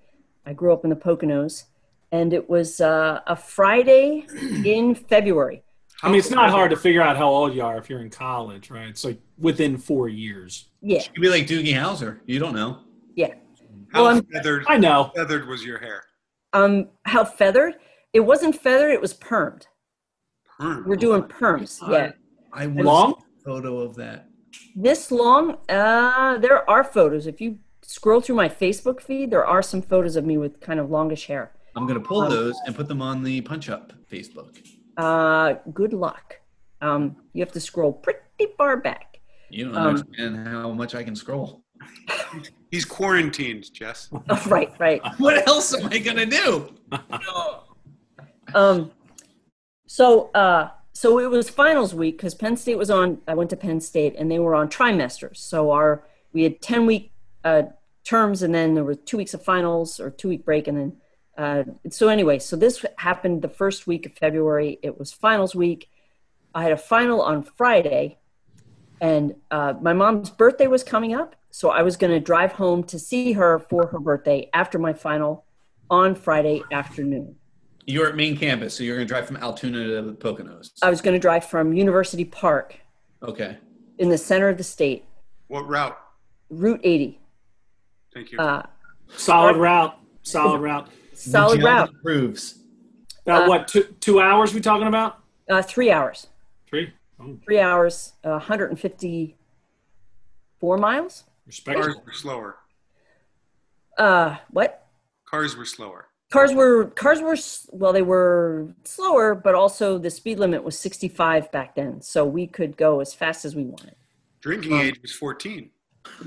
[SPEAKER 4] I grew up in the Poconos, and it was uh, a Friday in February.
[SPEAKER 1] I mean, it's not hard to figure out how old you are if you're in college, right? It's like within four years.
[SPEAKER 4] Yeah,
[SPEAKER 2] You'd be like Doogie Howser. You don't know.
[SPEAKER 4] yeah.
[SPEAKER 3] How
[SPEAKER 4] Well, I'm-
[SPEAKER 3] feathered
[SPEAKER 1] I know.
[SPEAKER 3] feathered was your hair?
[SPEAKER 4] Um, how feathered? It wasn't feathered. It was permed.
[SPEAKER 3] Perm.
[SPEAKER 4] We're doing perms. Yeah.
[SPEAKER 2] I want
[SPEAKER 1] Long?
[SPEAKER 2] a photo of that.
[SPEAKER 4] This long? Uh, there are photos. If you scroll through my Facebook feed, there are some photos of me with kind of longish hair.
[SPEAKER 2] I'm gonna pull those and put them on the Punch Up Facebook.
[SPEAKER 4] Uh, good luck. Um, you have to scroll pretty far back.
[SPEAKER 2] You don't
[SPEAKER 4] Um,
[SPEAKER 2] understand how much I can scroll.
[SPEAKER 3] He's quarantined, Jess.
[SPEAKER 4] Oh, right, right.
[SPEAKER 2] What else am I gonna do?
[SPEAKER 4] Um, so, uh, so it was finals week because Penn State was on. I went to Penn State, and they were on trimesters. So our we had ten week uh, terms, and then there were two weeks of finals or two week break, and then uh, so anyway. So this happened the first week of February. It was finals week. I had a final on Friday, and uh, my mom's birthday was coming up, so I was going to drive home to see her for her birthday after my final on Friday afternoon.
[SPEAKER 2] You're at main campus, so you're gonna drive from Altoona to the Poconos.
[SPEAKER 4] I was going to drive from University Park
[SPEAKER 2] Okay.
[SPEAKER 4] in the center of the state,
[SPEAKER 3] What route?
[SPEAKER 4] Route 80.
[SPEAKER 3] Thank you.
[SPEAKER 4] Uh,
[SPEAKER 1] Solid route. Solid route.
[SPEAKER 4] solid
[SPEAKER 2] The
[SPEAKER 4] route.
[SPEAKER 2] Proves.
[SPEAKER 1] About
[SPEAKER 4] Uh,
[SPEAKER 1] what, two, two hours we talking about?
[SPEAKER 4] Uh, three hours.
[SPEAKER 1] Three? Oh,
[SPEAKER 4] Three hours, uh, 154 miles.
[SPEAKER 1] respect.
[SPEAKER 3] Cars were slower.
[SPEAKER 4] Uh, what?
[SPEAKER 3] Cars were slower.
[SPEAKER 4] Cars were cars were well, they were slower, but also the speed limit was 65 back then, so we could go as fast as we wanted.
[SPEAKER 3] Drinking age was 14.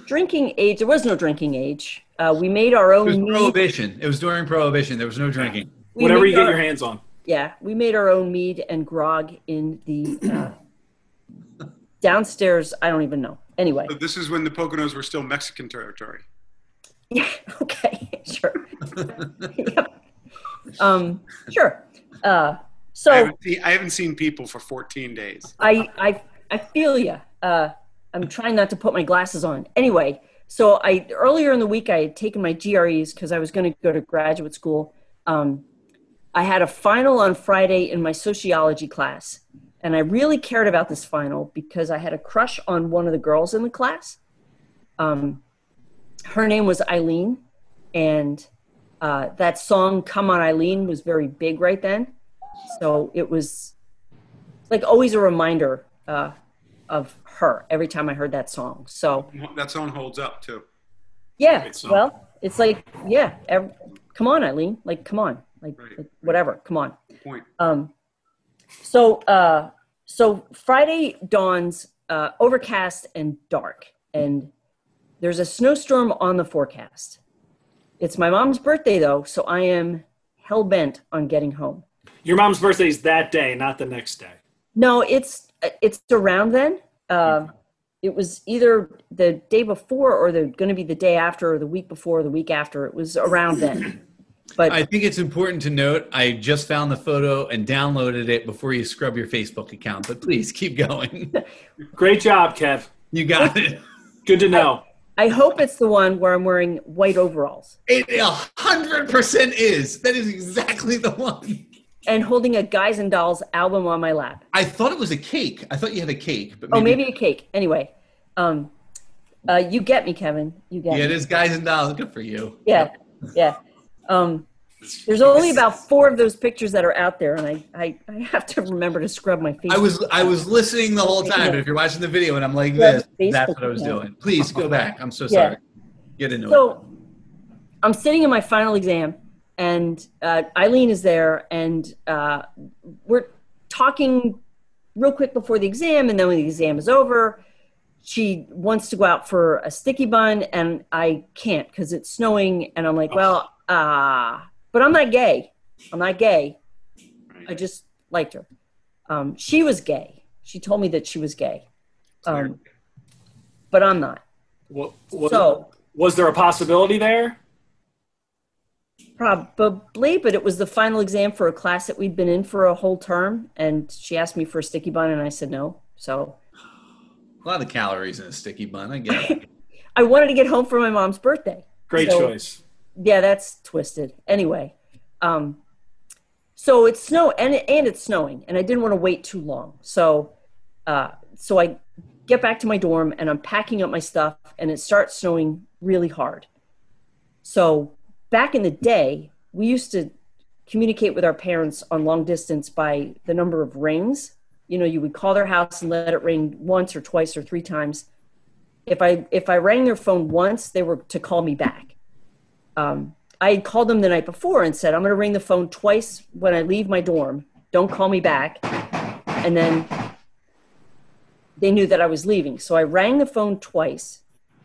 [SPEAKER 4] Drinking age, there was no drinking age. Uh, we made our own
[SPEAKER 2] It was
[SPEAKER 4] own mead.
[SPEAKER 2] prohibition. It was during prohibition. There was no drinking.
[SPEAKER 4] We
[SPEAKER 1] Whatever
[SPEAKER 4] made
[SPEAKER 1] you get
[SPEAKER 4] our-
[SPEAKER 1] your hands on.
[SPEAKER 4] Yeah, we made our own mead and grog in the uh, downstairs. I don't even know. Anyway,
[SPEAKER 3] So this is when the Poconos were still Mexican territory.
[SPEAKER 4] Yeah, okay, sure. Yep. Um, sure. Uh,
[SPEAKER 3] I,
[SPEAKER 4] so
[SPEAKER 3] haven't seen, I haven't seen people for 14 days.
[SPEAKER 4] I, I, I feel you. Uh, I'm trying not to put my glasses on. Anyway, so I earlier in the week I had taken my GREs because I was going to go to graduate school. Um, I had a final on Friday in my sociology class, and I really cared about this final because I had a crush on one of the girls in the class. Um, her name was Eileen, and uh, that song "Come On Eileen" was very big right then. So it was like always a reminder uh, of her every time I heard that song. So
[SPEAKER 3] That song holds up too.
[SPEAKER 4] yeah, well, it's like yeah, ev come on, Eileen, like come on, like,
[SPEAKER 3] Right.
[SPEAKER 4] like, whatever, come on.
[SPEAKER 3] Point.
[SPEAKER 4] Um, so uh, so Friday dawns uh, overcast and dark, and there's a snowstorm on the forecast. It's my mom's birthday though, so I am hell bent on getting home.
[SPEAKER 1] Your mom's birthday is that day, not the next day.
[SPEAKER 4] No, it's it's around then. Uh, it was either the day before or the going to be the day after or the week before or the week after. It was around then. But
[SPEAKER 2] I think it's important to note I just found the photo and downloaded it before you scrub your Facebook account. But please keep going.
[SPEAKER 1] Great job, Kev.
[SPEAKER 2] You got it.
[SPEAKER 1] Good to know.
[SPEAKER 4] I hope it's the one where I'm wearing white overalls
[SPEAKER 2] It a hundred percent is. That is exactly the one.
[SPEAKER 4] and holding a Guys and Dolls album on my lap.
[SPEAKER 2] I thought it was a cake. I thought you had a cake, but
[SPEAKER 4] Oh, maybe a cake. Anyway, um, uh, you get me, Kevin. You get
[SPEAKER 2] Yeah,
[SPEAKER 4] me.
[SPEAKER 2] it is guys and dolls. Good for you.
[SPEAKER 4] Yeah, yeah. Um, there's only about four of those pictures that are out there, and I, I, I have to remember to scrub my face.
[SPEAKER 2] I was I was listening the whole time, but if you're watching the video and I'm like this, that's what I was doing. Please go back. I'm so sorry. Get into it.
[SPEAKER 4] So I'm sitting in my final exam, and uh, Eileen is there, and uh, we're talking real quick before the exam, and then when the exam is over, she wants to go out for a sticky bun, and I can't because it's snowing, and I'm like, well, ah, but I'm not gay. I'm not gay. I just liked her. Um, she was gay. She told me that she was gay, um, but I'm not.
[SPEAKER 1] What, was,
[SPEAKER 4] So.
[SPEAKER 1] was there a possibility there?
[SPEAKER 4] Probably, but it was the final exam for a class that we'd been in for a whole term, and she asked me for a sticky bun, and I said no. So
[SPEAKER 2] a lot of calories in a sticky bun. I get it.
[SPEAKER 4] I wanted to get home for my mom's birthday.
[SPEAKER 1] Great
[SPEAKER 4] So-
[SPEAKER 1] choice.
[SPEAKER 4] Yeah, that's twisted. Anyway, um, so it's snow and and it's snowing, and I didn't want to wait too long. So, uh, so I get back to my dorm and I'm packing up my stuff, and it starts snowing really hard. So back in the day, we used to communicate with our parents on long distance by the number of rings. You know, you would call their house and let it ring once or twice or three times. If I if I rang their phone once, they were to call me back um, I had called them the night before and said, I'm going to ring the phone twice when I leave my dorm. Don't call me back. And then they knew that I was leaving. So I rang the phone twice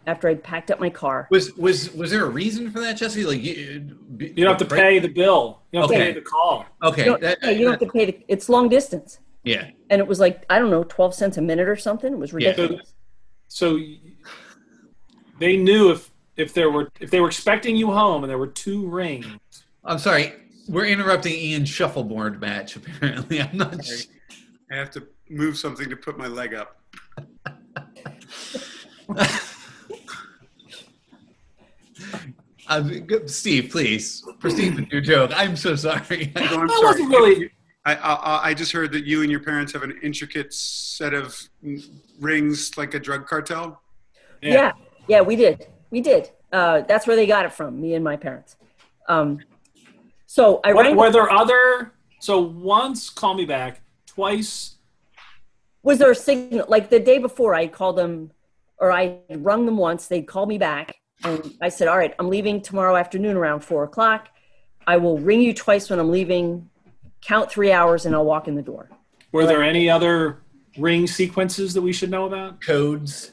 [SPEAKER 4] after I'd packed up my car.
[SPEAKER 2] Was was was there a reason for that, Jessie? Like you,
[SPEAKER 1] You don't have to pay the bill. You don't have
[SPEAKER 2] Okay.
[SPEAKER 1] to pay the call.
[SPEAKER 2] Okay.
[SPEAKER 4] You don't,
[SPEAKER 2] that-
[SPEAKER 4] yeah, you don't have to pay the, it's long distance.
[SPEAKER 2] yeah.
[SPEAKER 4] And it was like, I don't know, 12 cents a minute or something. It was
[SPEAKER 2] Yeah.
[SPEAKER 4] ridiculous.
[SPEAKER 1] So they knew if if there were if they were expecting you home and there were two rings.
[SPEAKER 2] I'm sorry. We're interrupting Ian's shuffleboard match. Apparently, I'm not. sh-
[SPEAKER 3] I have to move something to put my leg up.
[SPEAKER 2] Uh, Steve, please proceed with your joke. I'm so sorry.
[SPEAKER 3] No, I'm
[SPEAKER 1] I
[SPEAKER 3] sorry.
[SPEAKER 1] wasn't really.
[SPEAKER 3] I, I, I just heard that you and your parents have an intricate set of rings, like a drug cartel.
[SPEAKER 4] Yeah. yeah, we did. We did. Uh, that's where they got it from, me and my parents. Um, so I
[SPEAKER 1] What,
[SPEAKER 4] rang
[SPEAKER 1] were there other? So once call me back, twice.
[SPEAKER 4] was there a signal like the day before i called them or i rung them once they'd call me back and i said all right i'm leaving tomorrow afternoon around four o'clock i will ring you twice when i'm leaving count three hours and i'll walk in the door
[SPEAKER 1] Were there any other ring sequences that we should know about?
[SPEAKER 2] Codes.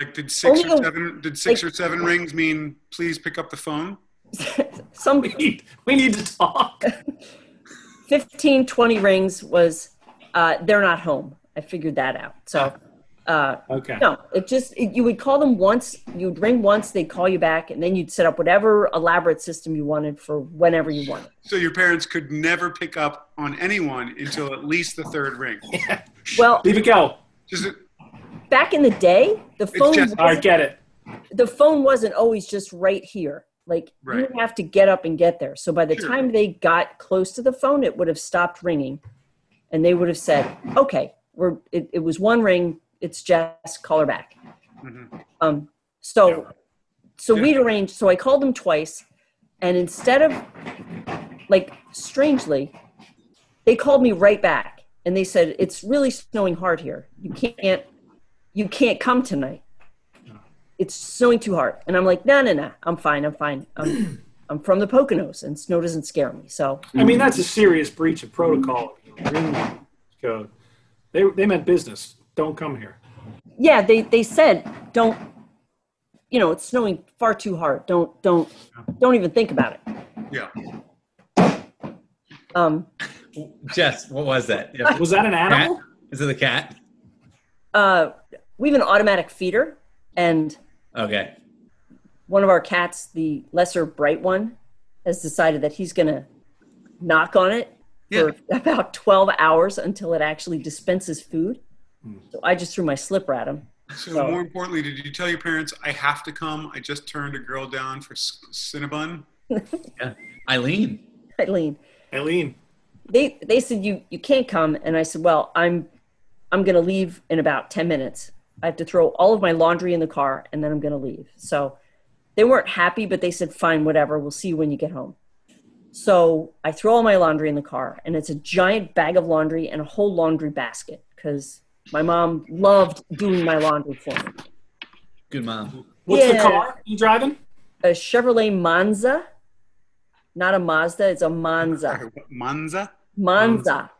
[SPEAKER 3] Like, did six
[SPEAKER 4] Only
[SPEAKER 3] or
[SPEAKER 4] the-
[SPEAKER 3] seven? Did six
[SPEAKER 4] like-
[SPEAKER 3] or seven rings mean please pick up the phone?
[SPEAKER 4] some
[SPEAKER 1] We need, we need to talk.
[SPEAKER 4] 15 20 rings was uh, they're not home i figured that out so uh,
[SPEAKER 1] Okay.
[SPEAKER 4] no it just it, you would call them once you'd ring once they'd call you back and then you'd set up whatever elaborate system you wanted for whenever you wanted
[SPEAKER 3] So your parents could never pick up on anyone until at least the third ring.
[SPEAKER 4] well
[SPEAKER 1] Leave it go.
[SPEAKER 3] Just
[SPEAKER 4] back in the day, the phone
[SPEAKER 3] just-
[SPEAKER 4] wasn't,
[SPEAKER 1] get it.
[SPEAKER 4] the phone wasn't always just right here. Like
[SPEAKER 3] Right.
[SPEAKER 4] you have to get up and get there. So by the
[SPEAKER 3] Sure.
[SPEAKER 4] time they got close to the phone, it would have stopped ringing, and they would have said, "Okay, we're it, it was one ring. It's Jess. Call her back."
[SPEAKER 3] Mhm.
[SPEAKER 4] Um, so so we'd arranged. So I called them twice, and instead of like strangely, they called me right back, and they said it's really snowing hard here. You can't, you can't come tonight. It's snowing too hard, and I'm like, no, no, no, I'm fine, I'm fine. I'm, I'm from the Poconos, and snow doesn't scare me. So
[SPEAKER 1] I mean, that's a serious breach of protocol. Green code. They they meant business. Don't come here.
[SPEAKER 4] yeah, they they said don't, you know, it's snowing far too hard. Don't don't don't even think about it.
[SPEAKER 3] Yeah.
[SPEAKER 4] Um,
[SPEAKER 2] Jess, what was that? Yeah.
[SPEAKER 1] Was that an
[SPEAKER 2] Cat?
[SPEAKER 1] animal?
[SPEAKER 2] Is it a cat?
[SPEAKER 4] uh, we have an automatic feeder, and
[SPEAKER 2] Okay.
[SPEAKER 4] one of our cats, the lesser bright one, has decided that he's going to knock on it for about 12 hours until it actually dispenses food. Hmm. So I just threw my slipper at him.
[SPEAKER 3] So
[SPEAKER 4] So-
[SPEAKER 3] more importantly, did you tell your parents I have to come? I just turned a girl down for C- Cinnabon.
[SPEAKER 2] Yeah. Eileen.
[SPEAKER 4] Eileen,
[SPEAKER 1] Eileen.
[SPEAKER 4] they they said you you can't come, and I said, well, I'm I'm going to leave in about 10 minutes. I have to throw all of my laundry in the car, and then I'm going to leave. So they weren't happy, but they said, fine, whatever. We'll see you when you get home. So I throw all my laundry in the car, and it's a giant bag of laundry and a whole laundry basket because my mom loved doing my laundry for me.
[SPEAKER 2] Good mom.
[SPEAKER 1] What's the car you driving?
[SPEAKER 4] A Chevrolet Monza, not a Mazda, it's a Monza.
[SPEAKER 3] Manza?
[SPEAKER 4] Monza.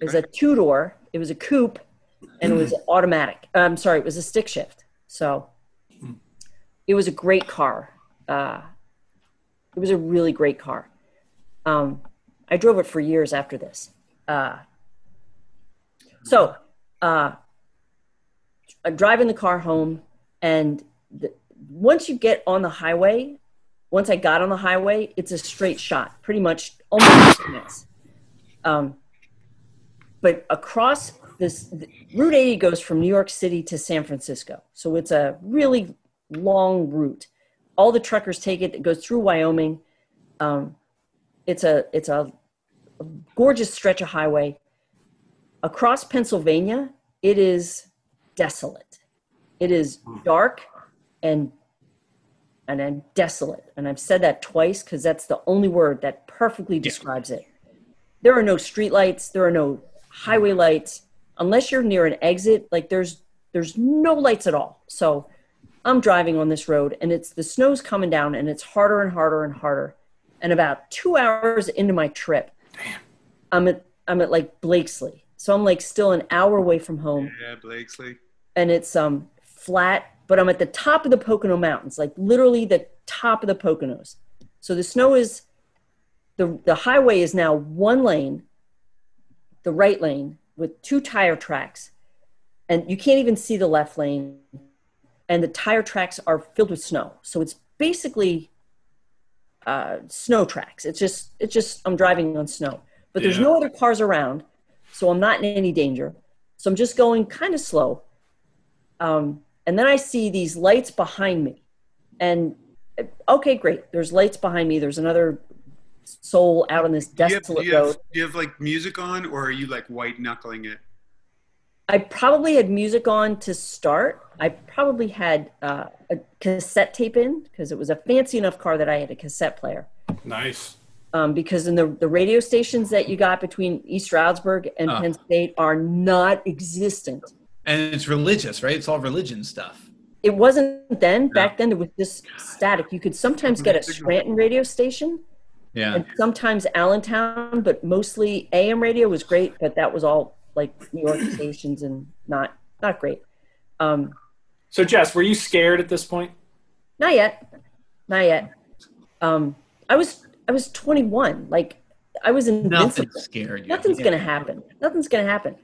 [SPEAKER 4] It was a two door, it was a coupe, and it was automatic. I'm sorry, it was a stick shift. So it was a great car. Uh, it was a really great car. Um, I drove it for years after this. Uh, so uh, I'm driving the car home, and the, once you get on the highway, once I got on the highway, it's a straight shot, pretty much almost minutes. Um, but across this, Route 80 goes from New York City to San Francisco. So it's a really long route. All the truckers take it. It goes through Wyoming. Um, it's a it's a gorgeous stretch of highway. Across Pennsylvania, it is desolate. It is dark and and then desolate. And I've said that twice because that's the only word that perfectly describes it. There are no streetlights. There are no highway lights unless you're near an exit. Like there's there's no lights at all. So I'm driving on this road and it's the snow's coming down and it's harder and harder and harder. And about two hours into my trip, I'm at I'm at like Blakeslee. So I'm like still an hour away from home
[SPEAKER 3] Yeah, Blakeslee.
[SPEAKER 4] and it's um flat, but I'm at the top of the Pocono Mountains, like literally the top of the Poconos. So the snow is the the highway is now one lane, the right lane with two tire tracks, and you can't even see the left lane, and the tire tracks are filled with snow. So it's basically uh, snow tracks. It's just it's just I'm driving on snow, but there's
[SPEAKER 1] Yeah.
[SPEAKER 4] no other cars around, so I'm not in any danger. So I'm just going kind of slow. Um, and then I see these lights behind me. And uh, okay, great. There's lights behind me. There's another soul out on this
[SPEAKER 3] Do you, have, do,
[SPEAKER 4] desolate
[SPEAKER 3] you have,
[SPEAKER 4] road.
[SPEAKER 3] do you have like music on or are you like white knuckling it?
[SPEAKER 4] I probably had music on to start. I probably had uh, a cassette tape in because it was a fancy enough car that I had a cassette player.
[SPEAKER 1] Nice.
[SPEAKER 4] Um, because in the, the radio stations that you got between East Stroudsburg and
[SPEAKER 2] Ah.
[SPEAKER 4] Penn State are not existent.
[SPEAKER 2] And it's religious, right? It's all religion stuff.
[SPEAKER 4] It wasn't then. Back then, there was this static. You could sometimes get a Scranton radio station
[SPEAKER 2] Yeah.
[SPEAKER 4] and sometimes Allentown, but mostly AM radio was great, but that was all like New York stations and not not great. Um,
[SPEAKER 1] So, Jess, were you scared at this point?
[SPEAKER 4] not yet, not yet. Um, I was I was 21. Like I was
[SPEAKER 2] Nothing
[SPEAKER 4] invincible.
[SPEAKER 2] scared you.
[SPEAKER 4] Nothing's
[SPEAKER 2] Yeah.
[SPEAKER 4] gonna happen. Nothing's gonna happen.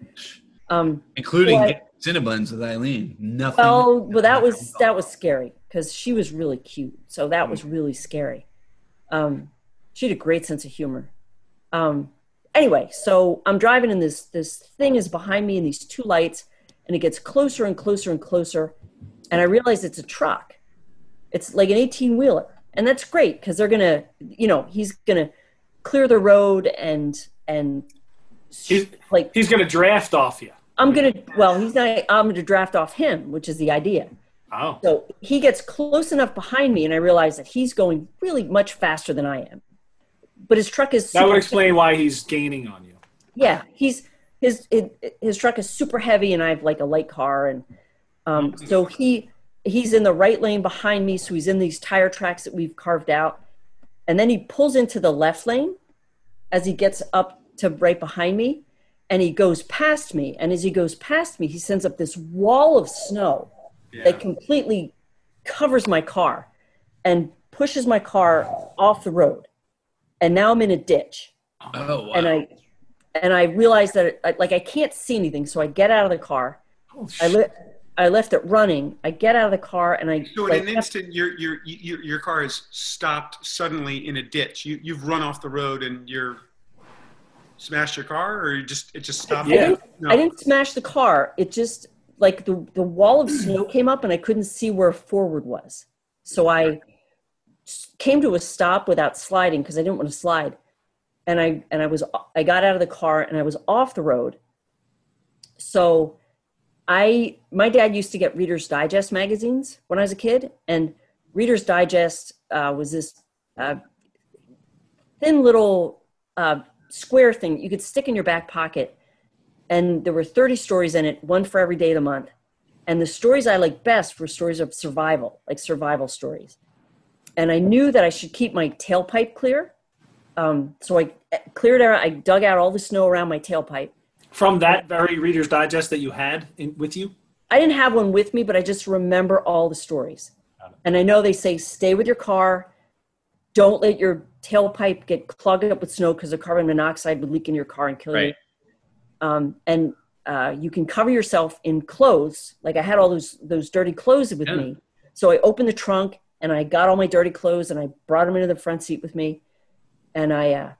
[SPEAKER 4] Um,
[SPEAKER 2] Including
[SPEAKER 4] What?
[SPEAKER 2] Cinnabons with Eileen. Nothing.
[SPEAKER 4] well, well, that was that was scary because she was really cute. So that was really scary. Um, she had a great sense of humor. Um, anyway, so I'm driving and this this thing is behind me and these two lights, and it gets closer and closer and closer, and I realize it's a truck. It's like an 18 wheeler, and that's great because they're gonna, you know, he's gonna clear the road and and
[SPEAKER 1] He's-
[SPEAKER 4] like
[SPEAKER 1] He's going to draft off you.
[SPEAKER 4] I'm gonna. Well, he's not. I'm gonna draft off him, which is the idea.
[SPEAKER 1] Oh.
[SPEAKER 4] So he gets close enough behind me, and I realize that he's going really much faster than I am. But his truck is
[SPEAKER 1] That would explain why he's gaining on you.
[SPEAKER 4] yeah, he's his it, his truck is super heavy, and I have like a light car, and um, so he he's in the right lane behind me, so he's in these tire tracks that we've carved out, and then he pulls into the left lane as he gets up to right behind me, and he goes past me, and as he goes past me, he sends up this wall of snow that completely covers my car and pushes my car off the road, and now I'm in a ditch
[SPEAKER 2] Oh, wow.
[SPEAKER 4] and I and I realized that I- like I can't see anything, so I get out of the car.
[SPEAKER 1] Oh,
[SPEAKER 4] I li- I left it running. I get out of the car and I
[SPEAKER 3] So in
[SPEAKER 4] like,
[SPEAKER 3] an instant, your your your your car is stopped suddenly in a ditch. You you've run off the road and you're smashed your car, or you just it just stopped.
[SPEAKER 4] I,
[SPEAKER 1] Yeah.
[SPEAKER 4] didn't,
[SPEAKER 3] No.
[SPEAKER 4] I didn't smash the car. It just like the the wall of snow came up and I couldn't see where forward was. So I came to a stop without sliding because I didn't want to slide. And I and I was I got out of the car and I was off the road. So I my dad used to get Reader's Digest magazines when I was a kid, and Reader's Digest uh, was this uh, thin little uh, square thing you could stick in your back pocket, and there were 30 stories in it, one for every day of the month. And the stories I liked best were stories of survival, like survival stories. And I knew that I should keep my tailpipe clear. Um, so I cleared out, I dug out all the snow around my tailpipe.
[SPEAKER 1] From that very Reader's Digest that you had in, with you?
[SPEAKER 4] I didn't have one with me, but I just remember all the stories. And I know they say stay with your car. Don't let your tailpipe get clogged up with snow because the carbon monoxide would leak in your car and kill you.
[SPEAKER 2] Right.
[SPEAKER 4] Um, and uh, you can cover yourself in clothes. Like I had all those those dirty clothes with
[SPEAKER 2] Yeah.
[SPEAKER 4] me. So I opened the trunk and I got all my dirty clothes and I brought them into the front seat with me. And I uh,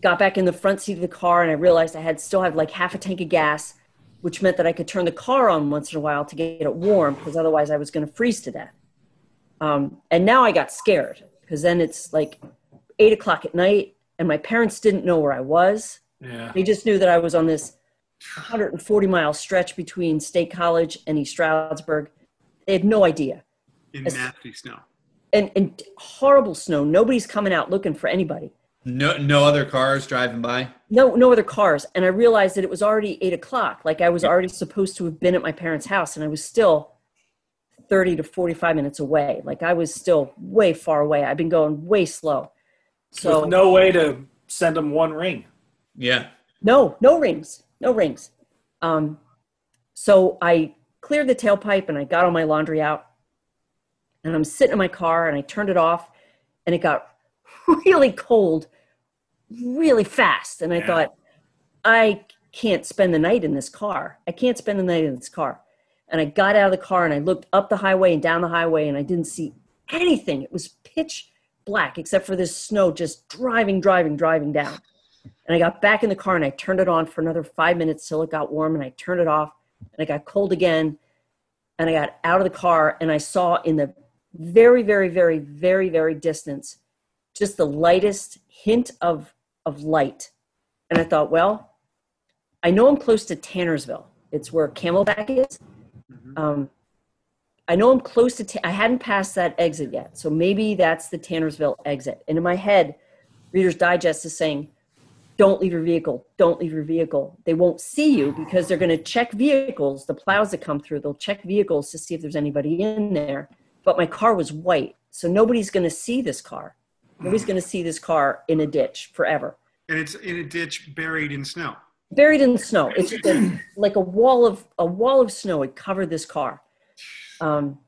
[SPEAKER 4] got back in the front seat of the car and I realized I had still had like half a tank of gas, which meant that I could turn the car on once in a while to get it warm because otherwise I was going to freeze to death. Um, and now I got scared because then it's like eight o'clock at night and my parents didn't know where I was.
[SPEAKER 1] Yeah.
[SPEAKER 4] They just knew that I was on this 140 mile stretch between State College and East Stroudsburg. They had no idea.
[SPEAKER 3] In
[SPEAKER 4] Yes.
[SPEAKER 3] nasty snow.
[SPEAKER 4] And, and horrible snow. Nobody's coming out looking for anybody.
[SPEAKER 2] no, no other cars driving by.
[SPEAKER 4] No, no other cars. And I realized that it was already eight o'clock. Like I was already supposed to have been at my parents' house, and I was still 30 to 45 minutes away. Like I was still way far away. I've been going way slow. So
[SPEAKER 1] With no way to send them one ring.
[SPEAKER 2] Yeah.
[SPEAKER 4] No, no rings, no rings. Um, so I cleared the tailpipe and I got all my laundry out. And I'm sitting in my car and I turned it off and it got really cold really fast. And I
[SPEAKER 1] Yeah.
[SPEAKER 4] thought, I can't spend the night in this car. I can't spend the night in this car. And I got out of the car and I looked up the highway and down the highway and I didn't see anything. It was pitch black except for this snow just driving, driving, driving down. And I got back in the car and I turned it on for another five minutes till it got warm and I turned it off and it got cold again. And I got out of the car and I saw in the very, very, very, very, very distance just the lightest hint of, of light. And I thought, well, I know I'm close to Tannersville. It's where Camelback is. Um, I know I'm close to, Ta- I hadn't passed that exit yet. So maybe that's the Tannersville exit. And in my head, Reader's Digest is saying, don't leave your vehicle. Don't leave your vehicle. They won't see you because they're going to check vehicles, the plows that come through, they'll check vehicles to see if there's anybody in there. But my car was white. So nobody's going to see this car. Nobody's going to see this car in a ditch forever.
[SPEAKER 3] And it's in a ditch buried in snow.
[SPEAKER 4] Buried in snow. It's a, like a wall of a wall of snow. It covered this car. Um,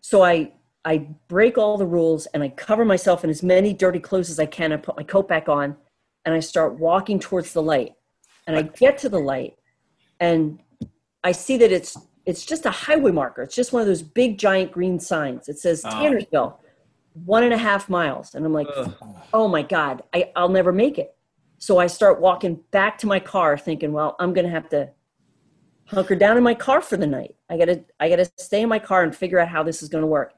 [SPEAKER 4] so I I break all the rules and I cover myself in as many dirty clothes as I can. I put my coat back on and I start walking towards the light. And I get to the light and I see that it's it's just a highway marker. It's just one of those big giant green signs. It says
[SPEAKER 1] Oh.
[SPEAKER 4] Tannersville, one and a half miles. And I'm like,
[SPEAKER 2] Ugh.
[SPEAKER 4] oh my God, I, I'll never make it. So I start walking back to my car thinking, well, I'm gonna have to hunker down in my car for the night. I gotta I gotta stay in my car and figure out how this is gonna work.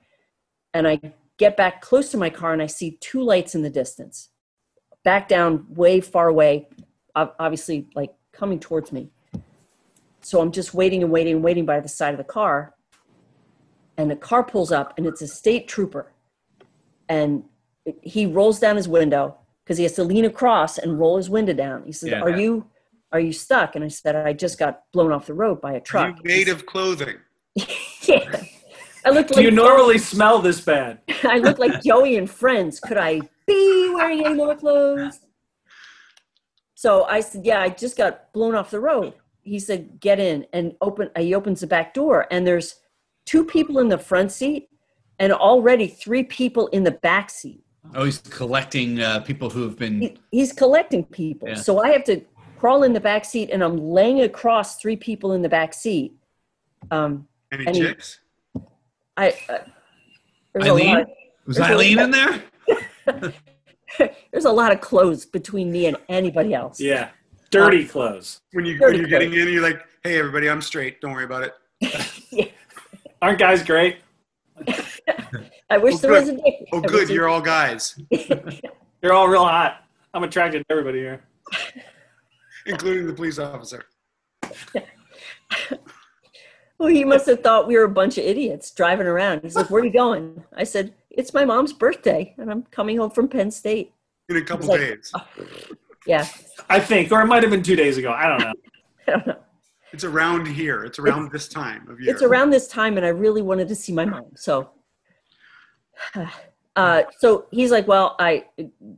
[SPEAKER 4] And I get back close to my car and I see two lights in the distance. Back down way far away, obviously like coming towards me. So I'm just waiting and waiting and waiting by the side of the car. And the car pulls up and it's a state trooper. And he rolls down his window because he has to lean across and roll his window down. He says,
[SPEAKER 2] Yeah.
[SPEAKER 4] Are you are you stuck? And I said, I just got blown off the road by a truck.
[SPEAKER 3] you made of clothing?
[SPEAKER 4] yeah. I looked
[SPEAKER 1] Do
[SPEAKER 4] like
[SPEAKER 1] you normally smell this bad?
[SPEAKER 4] I look like Joey and Friends. Could I be wearing any more clothes? So I said, Yeah, I just got blown off the road. He said, Get in and open. He opens the back door, and there's two people in the front seat and already three people in the back seat.
[SPEAKER 2] Oh, he's collecting uh, people who have been.
[SPEAKER 4] He- He's collecting people.
[SPEAKER 2] Yeah.
[SPEAKER 4] So I have to crawl in the back seat, and I'm laying across three people in the back seat. Um,
[SPEAKER 3] Any
[SPEAKER 4] Any-
[SPEAKER 3] chicks?
[SPEAKER 4] I. Uh, there's a
[SPEAKER 2] Eileen?
[SPEAKER 4] lot.
[SPEAKER 2] Was Eileen in there?
[SPEAKER 4] There's a lot of clothes between me and anybody else.
[SPEAKER 1] Yeah. Dirty clothes.
[SPEAKER 3] When you
[SPEAKER 4] Dirty
[SPEAKER 3] when you're getting in, you're like, "Hey, everybody, I'm straight. Don't worry about it."
[SPEAKER 1] Aren't guys great?
[SPEAKER 4] I wish
[SPEAKER 3] Oh,
[SPEAKER 4] there
[SPEAKER 3] good.
[SPEAKER 4] was a dick.
[SPEAKER 3] Oh,
[SPEAKER 4] I
[SPEAKER 3] good, you're all guys,
[SPEAKER 1] You're all real hot. I'm attracted to everybody here.
[SPEAKER 3] including the police officer.
[SPEAKER 4] Well, he must have thought we were a bunch of idiots driving around. He's like, "Where are you going?" I said, "It's my mom's birthday, and I'm coming home from Penn State."
[SPEAKER 3] In a couple
[SPEAKER 4] like-
[SPEAKER 3] days. Oh.
[SPEAKER 4] Yeah,
[SPEAKER 1] I think, or it might have been two days ago. I don't know.
[SPEAKER 4] I don't know.
[SPEAKER 3] It's around here. It's around this time of year.
[SPEAKER 4] It's around this time, and I really wanted to see my mom. So, uh, so he's like, "Well, I,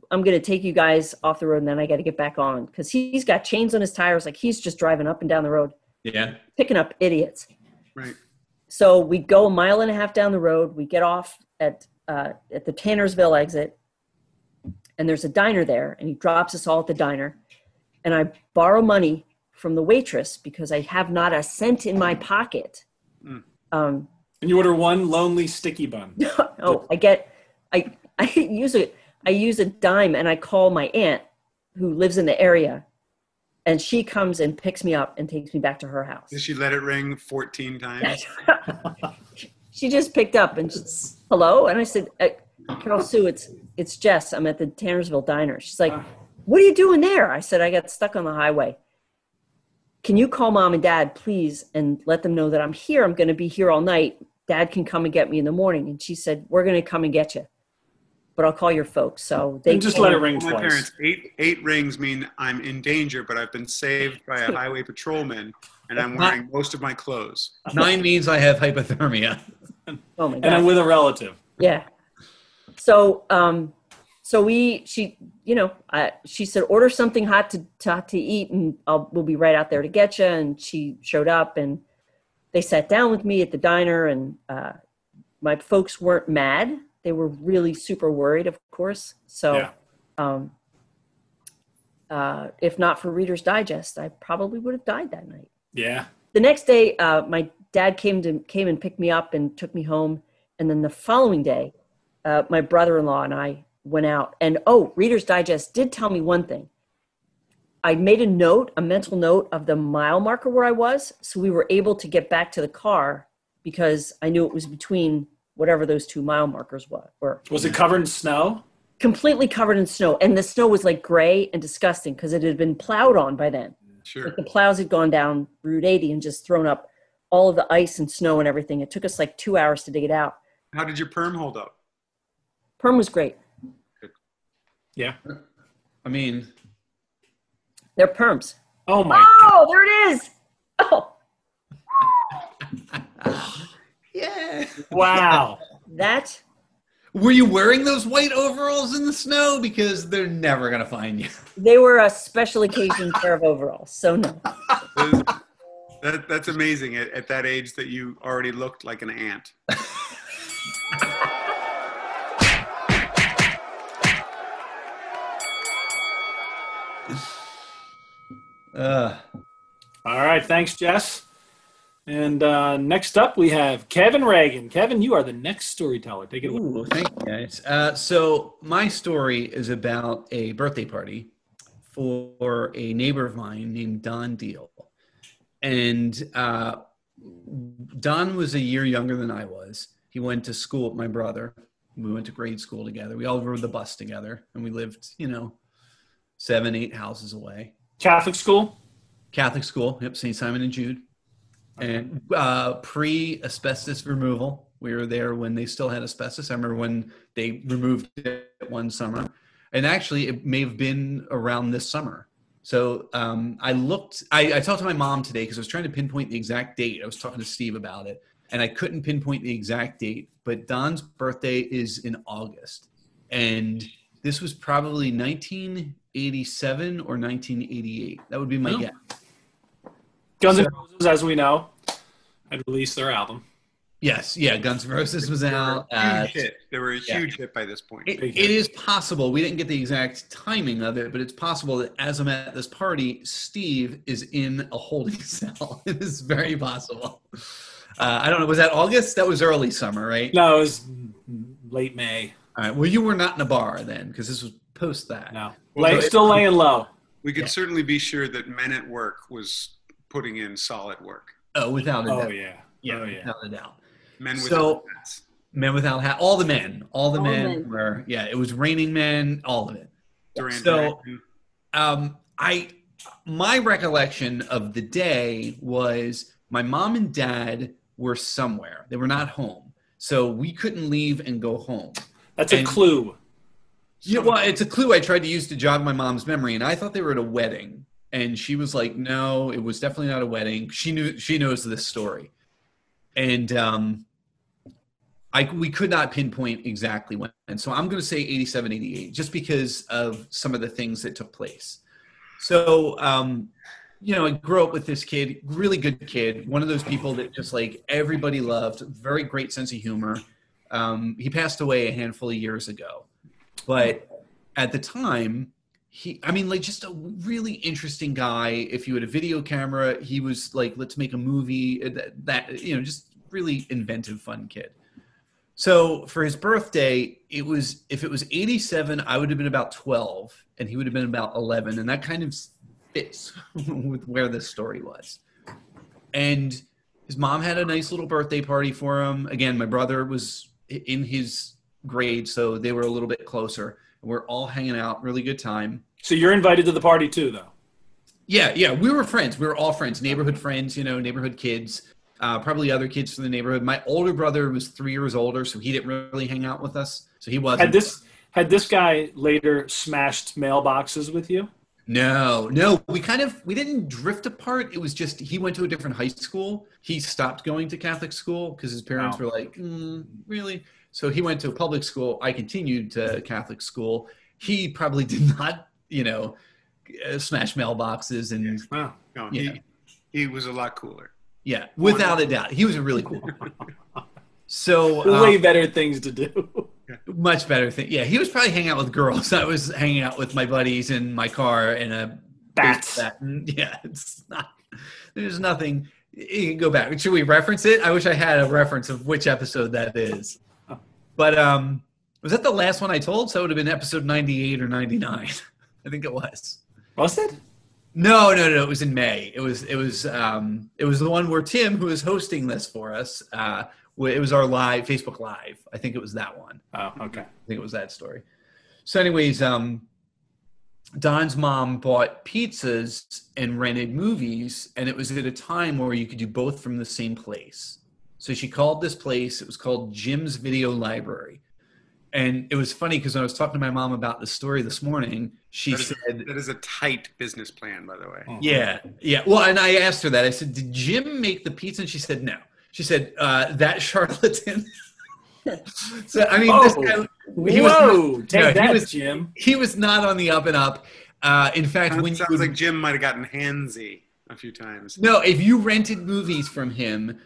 [SPEAKER 4] I'm going to take you guys off the road, and then I got to get back on because he's got chains on his tires, like he's just driving up and down the road,
[SPEAKER 2] Yeah.
[SPEAKER 4] picking up idiots."
[SPEAKER 3] right.
[SPEAKER 4] So we go a mile and a half down the road. We get off at uh, at the Tannersville exit, and there's a diner there, and he drops us all at the diner. And I borrow money from the waitress because I have not a cent in my pocket.
[SPEAKER 3] Mm.
[SPEAKER 4] Um,
[SPEAKER 1] And you order one lonely sticky bun.
[SPEAKER 4] oh, I get, I I use a I use a dime, and I call my aunt who lives in the area, and she comes and picks me up and takes me back to her house.
[SPEAKER 3] Did she let it ring 14 times?
[SPEAKER 4] she just picked up and she's, hello and i said uh, carol sue. It's it's jess. I'm at the tannersville diner. She's like what are you doing there? I said i got stuck on the highway. Can you call mom and dad please and let them know that i'm here? I'm going to be here all night. Dad can come and get me in the morning. And she said we're going to come and get you but i'll call your folks. So they
[SPEAKER 1] And just
[SPEAKER 4] came
[SPEAKER 1] let it ring
[SPEAKER 3] Well, my parents, eight eight rings mean I'm in danger, but I've been saved by a highway patrolman, and I'm wearing most of my clothes.
[SPEAKER 2] Nine means I have hypothermia.
[SPEAKER 4] oh my god
[SPEAKER 1] And I'm with a relative.
[SPEAKER 4] Yeah. So, um, so we, she, you know, I, she said, order something hot to, to, to eat and I'll, we'll be right out there to get you. And she showed up and they sat down with me at the diner and, uh, my folks weren't mad. They were really super worried, of course. So,
[SPEAKER 1] Yeah.
[SPEAKER 4] um, uh, if not for Reader's Digest, I probably would have died that night
[SPEAKER 1] Yeah.
[SPEAKER 4] the next day uh, my dad came to came and picked me up and took me home and then the following day uh, my brother-in-law and i went out and oh reader's digest did tell me one thing i made a note a mental note of the mile marker where i was so we were able to get back to the car because i knew it was between whatever those two mile markers wa- were
[SPEAKER 1] Was it covered in snow?
[SPEAKER 4] completely covered in snow and the snow was like gray and disgusting because it had been plowed on by then
[SPEAKER 3] Sure.
[SPEAKER 4] like the plows had gone down Route 80 and just thrown up all of the ice and snow and everything. It took us like two hours to dig it out.
[SPEAKER 3] How did your perm hold up?
[SPEAKER 4] Perm was great.
[SPEAKER 1] Yeah.
[SPEAKER 2] I mean,
[SPEAKER 4] They're perms.
[SPEAKER 1] Oh my.
[SPEAKER 4] Oh, there it is. Oh,
[SPEAKER 2] yeah.
[SPEAKER 1] Wow.
[SPEAKER 4] that
[SPEAKER 2] Were you wearing those white overalls in the snow? Because they're never gonna find you.
[SPEAKER 4] they were a special occasion pair of overalls. So no.
[SPEAKER 3] That, that's amazing at, at that age that you already looked like an ant.
[SPEAKER 2] Uh,
[SPEAKER 1] All right. Thanks, Jess. And uh, next up, we have Kevin Regan. Kevin, you are the next storyteller. Take it away.
[SPEAKER 2] Ooh, thank you guys. Uh, so my story is about a birthday party for a neighbor of mine named Don Deal, and uh, Don was a year younger than I was. He went to school with my brother. We went to grade school together. We all rode the bus together, and we lived, you know, seven, eight houses away.
[SPEAKER 1] Catholic school.
[SPEAKER 2] Catholic school. Yep, St. Simon and Jude. and uh, pre asbestos removal. We were there when they still had asbestos. I remember when they removed it one summer, and actually, it may have been around this summer. So um, I looked. I, I talked to my mom today because I was trying to pinpoint the exact date. I was talking to Steve about it, and I couldn't pinpoint the exact date. But Don's birthday is in August, and this was probably 1987 or 1988. That would be my
[SPEAKER 1] Oh.
[SPEAKER 2] guess.
[SPEAKER 1] Guns N'
[SPEAKER 2] So-
[SPEAKER 1] Roses, as we know, had released their album.
[SPEAKER 2] Yes, yeah. Guns N' Roses was
[SPEAKER 3] They
[SPEAKER 2] out.
[SPEAKER 3] a
[SPEAKER 2] Uh,
[SPEAKER 3] huge hit. They were a
[SPEAKER 2] yeah.
[SPEAKER 3] huge hit by this point.
[SPEAKER 2] It,
[SPEAKER 1] Big
[SPEAKER 2] it
[SPEAKER 1] hit.
[SPEAKER 2] is possible. We didn't get the exact timing of it, but it's possible that as I'm at this party, Steve is in a holding cell. it is very possible. Uh, I don't know. Was that August? That was early summer, right?
[SPEAKER 1] No, it was late May.
[SPEAKER 2] All right. Well, you were not in a bar then, because this was post that.
[SPEAKER 1] No,
[SPEAKER 3] Well,
[SPEAKER 1] Lay, still laying low.
[SPEAKER 3] we could
[SPEAKER 2] Yeah.
[SPEAKER 3] certainly be sure that Men at Work was putting in solid work.
[SPEAKER 2] Oh, without a
[SPEAKER 1] Oh
[SPEAKER 2] doubt.
[SPEAKER 1] yeah.
[SPEAKER 2] Yeah,
[SPEAKER 1] Oh yeah.
[SPEAKER 2] without a doubt.
[SPEAKER 3] Men with
[SPEAKER 2] So-
[SPEAKER 3] hats.
[SPEAKER 2] Men without hat. All the men. All the
[SPEAKER 4] All
[SPEAKER 2] men,
[SPEAKER 4] men.
[SPEAKER 2] were. Yeah, it was raining men. All of it.
[SPEAKER 3] Duran
[SPEAKER 2] So-
[SPEAKER 3] Duran.
[SPEAKER 2] um, I my recollection of the day was my mom and dad were somewhere. They were not home, so we couldn't leave and go home.
[SPEAKER 1] That's a
[SPEAKER 2] And- Yeah, well, it's a clue I tried to use to jog my mom's memory, and I thought they were at a wedding, and she was like, "No, it was definitely not a wedding." She knew she knows this story, and um, I we could not pinpoint exactly when, and so I'm going to say 87, 88, just because of some of the things that took place. So, um, you know, I grew up with this kid, really good kid, one of those people that just like everybody loved, very great sense of humor. Um, he passed away a handful of years ago, but at the time, he, I mean, like just a really interesting guy. If you had a video camera, he was like, let's make a movie. uh, That, that you know, just really inventive, fun kid. So for his birthday, it was if it was 87, I would have been about 12, and he would have been about 11, and that kind of fits with where this story was. And his mom had a nice little birthday party for him. Again, my brother was in his grade, so they were a little bit closer. We're all hanging out, really good time.
[SPEAKER 1] So you're invited to the party too, though.
[SPEAKER 2] Yeah, yeah, we were friends. We were all friends, neighborhood friends, you know, neighborhood kids, uh, probably other kids from the neighborhood. My older brother was three years older, so he didn't really hang out with us. So he wasn't.
[SPEAKER 1] Had this had this guy later smashed mailboxes with you?
[SPEAKER 2] No, no, we kind of we didn't drift apart. It was just he went to a different high school. He stopped going to Catholic school because his parents
[SPEAKER 1] Wow.
[SPEAKER 2] were like, mm, really. So he went to a public school. I continued to Catholic school. He probably did not, you know, uh, smash mailboxes and
[SPEAKER 1] Wow.
[SPEAKER 3] No,
[SPEAKER 2] Yeah.
[SPEAKER 3] he, he was a lot cooler.
[SPEAKER 2] yeah, without a doubt, he was a really cool. So uh,
[SPEAKER 1] Way better things to do.
[SPEAKER 2] much better thing. Yeah, he was probably hanging out with girls. I was hanging out with my buddies in my car in a
[SPEAKER 1] Bats.
[SPEAKER 2] Bat. Yeah, it's not. There's nothing. You can go back. Should we reference it? I wish I had a reference of which episode that is. But um, was that the last one I told? So it would have been episode 98 or 99. I think it was.
[SPEAKER 1] Was it?
[SPEAKER 2] No, no, no. It was in May. It was. It was. Um, it was the one where Tim, who was hosting this for us, uh, it was our live Facebook Live. I think it was that one.
[SPEAKER 1] Oh, okay.
[SPEAKER 2] I think it was that story. So, anyways, um, Don's mom bought pizzas and rented movies, and it was at a time where you could do both from the same place. So she called this place. It was called Jim's Video Library, and it was funny because when I was talking to my mom about the story this morning, she
[SPEAKER 3] That is,
[SPEAKER 2] said,
[SPEAKER 3] that is a tight business plan, by the way.
[SPEAKER 1] Oh.
[SPEAKER 2] "Yeah, yeah." Well, and I asked her that. I said, "Did Jim make the pizza?" And she said, "No." She said, uh, "That charlatan." so I mean, this
[SPEAKER 1] Oh.
[SPEAKER 2] guy, he was
[SPEAKER 1] Whoa! Take
[SPEAKER 2] no, he
[SPEAKER 1] that,
[SPEAKER 2] was-
[SPEAKER 1] Jim.
[SPEAKER 2] he was not on the up and up. Uh, in fact,
[SPEAKER 3] Sounds,
[SPEAKER 2] when
[SPEAKER 3] sounds
[SPEAKER 2] you,
[SPEAKER 3] like Jim might have gotten handsy a few times.
[SPEAKER 2] no, if you rented movies from him,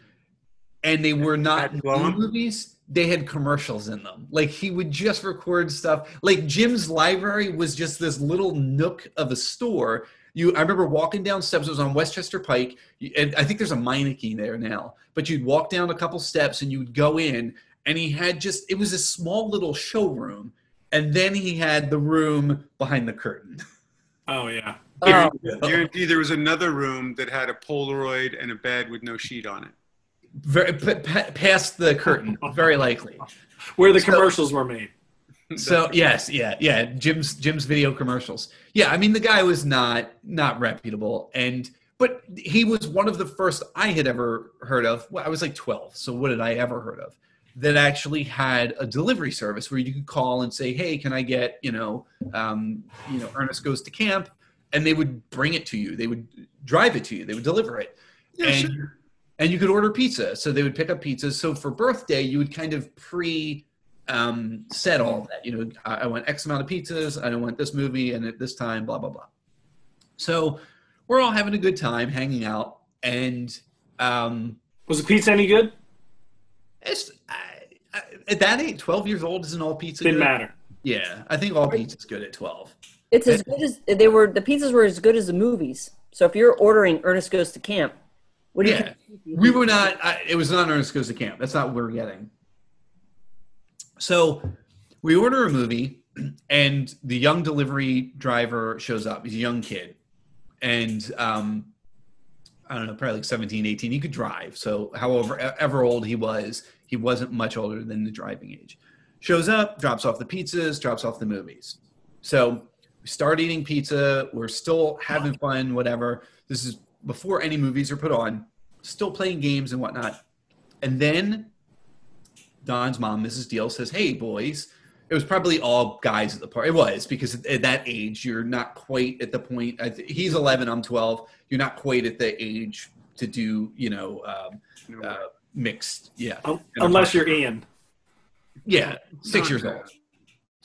[SPEAKER 2] and they were not
[SPEAKER 3] Had to blow
[SPEAKER 2] new
[SPEAKER 3] 'em?
[SPEAKER 2] movies, they had commercials in them. Like he would just record stuff. Like Jim's library was just this little nook of a store. You, I remember walking down steps. It was on Westchester Pike, and I think there's a Meineke there now. But you'd walk down a couple steps, and you'd go in, and he had just it was a small little showroom, and then he had the room behind the curtain.
[SPEAKER 1] Oh yeah.
[SPEAKER 4] Oh,
[SPEAKER 3] Guarantee there was another room that had a Polaroid and a bed with no sheet on it.
[SPEAKER 2] Very p- p- past the curtain, very likely.
[SPEAKER 1] Where the
[SPEAKER 2] So-
[SPEAKER 1] commercials were made.
[SPEAKER 2] So yes, yeah, yeah. Jim's Jim's video commercials. Yeah, I mean the guy was not not reputable, and but he was one of the first I had ever heard of. Well, I was like 12, so what had I ever heard of? That actually had a delivery service where you could call and say, "Hey, can I get you know, um, you know, Ernest goes to camp," and they would bring it to you. They would drive it to you. They would deliver it,
[SPEAKER 3] Yeah,
[SPEAKER 2] and
[SPEAKER 3] sure.
[SPEAKER 2] And you could order pizza. So they would pick up pizzas. So for birthday, you would kind of pre um, set all that. You know, I, I want X amount of pizzas. I don't want this movie, and at this time, blah blah blah. So we're all having a good time, hanging out, and um,
[SPEAKER 1] Was the pizza any good?
[SPEAKER 2] it's I, I, at that age, twelve years old, isn't all pizza
[SPEAKER 1] Didn't
[SPEAKER 2] good?
[SPEAKER 1] matter.
[SPEAKER 2] Yeah, I think all pizza's good at twelve.
[SPEAKER 4] It's as good as they were. The pizzas were as good as the movies. So if you're ordering Ernest Goes to Camp, what do you?
[SPEAKER 2] Yeah, we were not. I, it was not Ernest Goes to Camp. That's not what we're getting. So we order a movie, and the young delivery driver shows up. He's a young kid, and um, I don't know, probably like 17, 18. He could drive. So, however ever old he was, he wasn't much older than the driving age. Shows up, drops off the pizzas, drops off the movies. So we start eating pizza. We're still having fun, whatever. This is before any movies are put on. Still playing games and whatnot. And then Don's mom, Mrs. Deal, says, "Hey, boys." It was probably all guys at the party. It was because at that age, you're not quite at the point. He's 11, I'm 12. You're not quite at the age to do, you know, um, uh, mixed. Yeah,
[SPEAKER 1] Un- Unless you're Ian.
[SPEAKER 2] yeah, six
[SPEAKER 3] Not
[SPEAKER 2] years
[SPEAKER 3] bad.
[SPEAKER 2] old.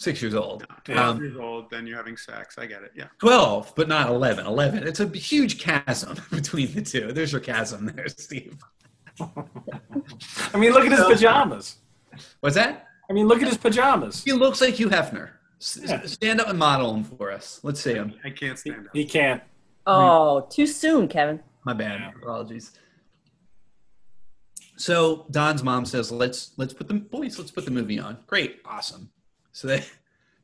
[SPEAKER 2] Six years old.
[SPEAKER 3] Twelve
[SPEAKER 2] Um,
[SPEAKER 3] years old, then you're having sex. I get it. Yeah.
[SPEAKER 2] 12, but not 11. 11. It's a huge chasm between the two. There's your chasm there, Steve.
[SPEAKER 1] I mean, look at his pajamas.
[SPEAKER 2] What's that?
[SPEAKER 1] I mean, look at his pajamas.
[SPEAKER 2] He looks like Hugh Hefner. S-
[SPEAKER 1] Yeah.
[SPEAKER 2] Stand up and model him for us. Let's see him.
[SPEAKER 3] I can't stand up.
[SPEAKER 1] he can't.
[SPEAKER 4] Oh, too soon, Kevin.
[SPEAKER 2] My bad. Apologies. So Don's mom says, "Let's let's put the boys. Let's put the movie on." Great, awesome. So they,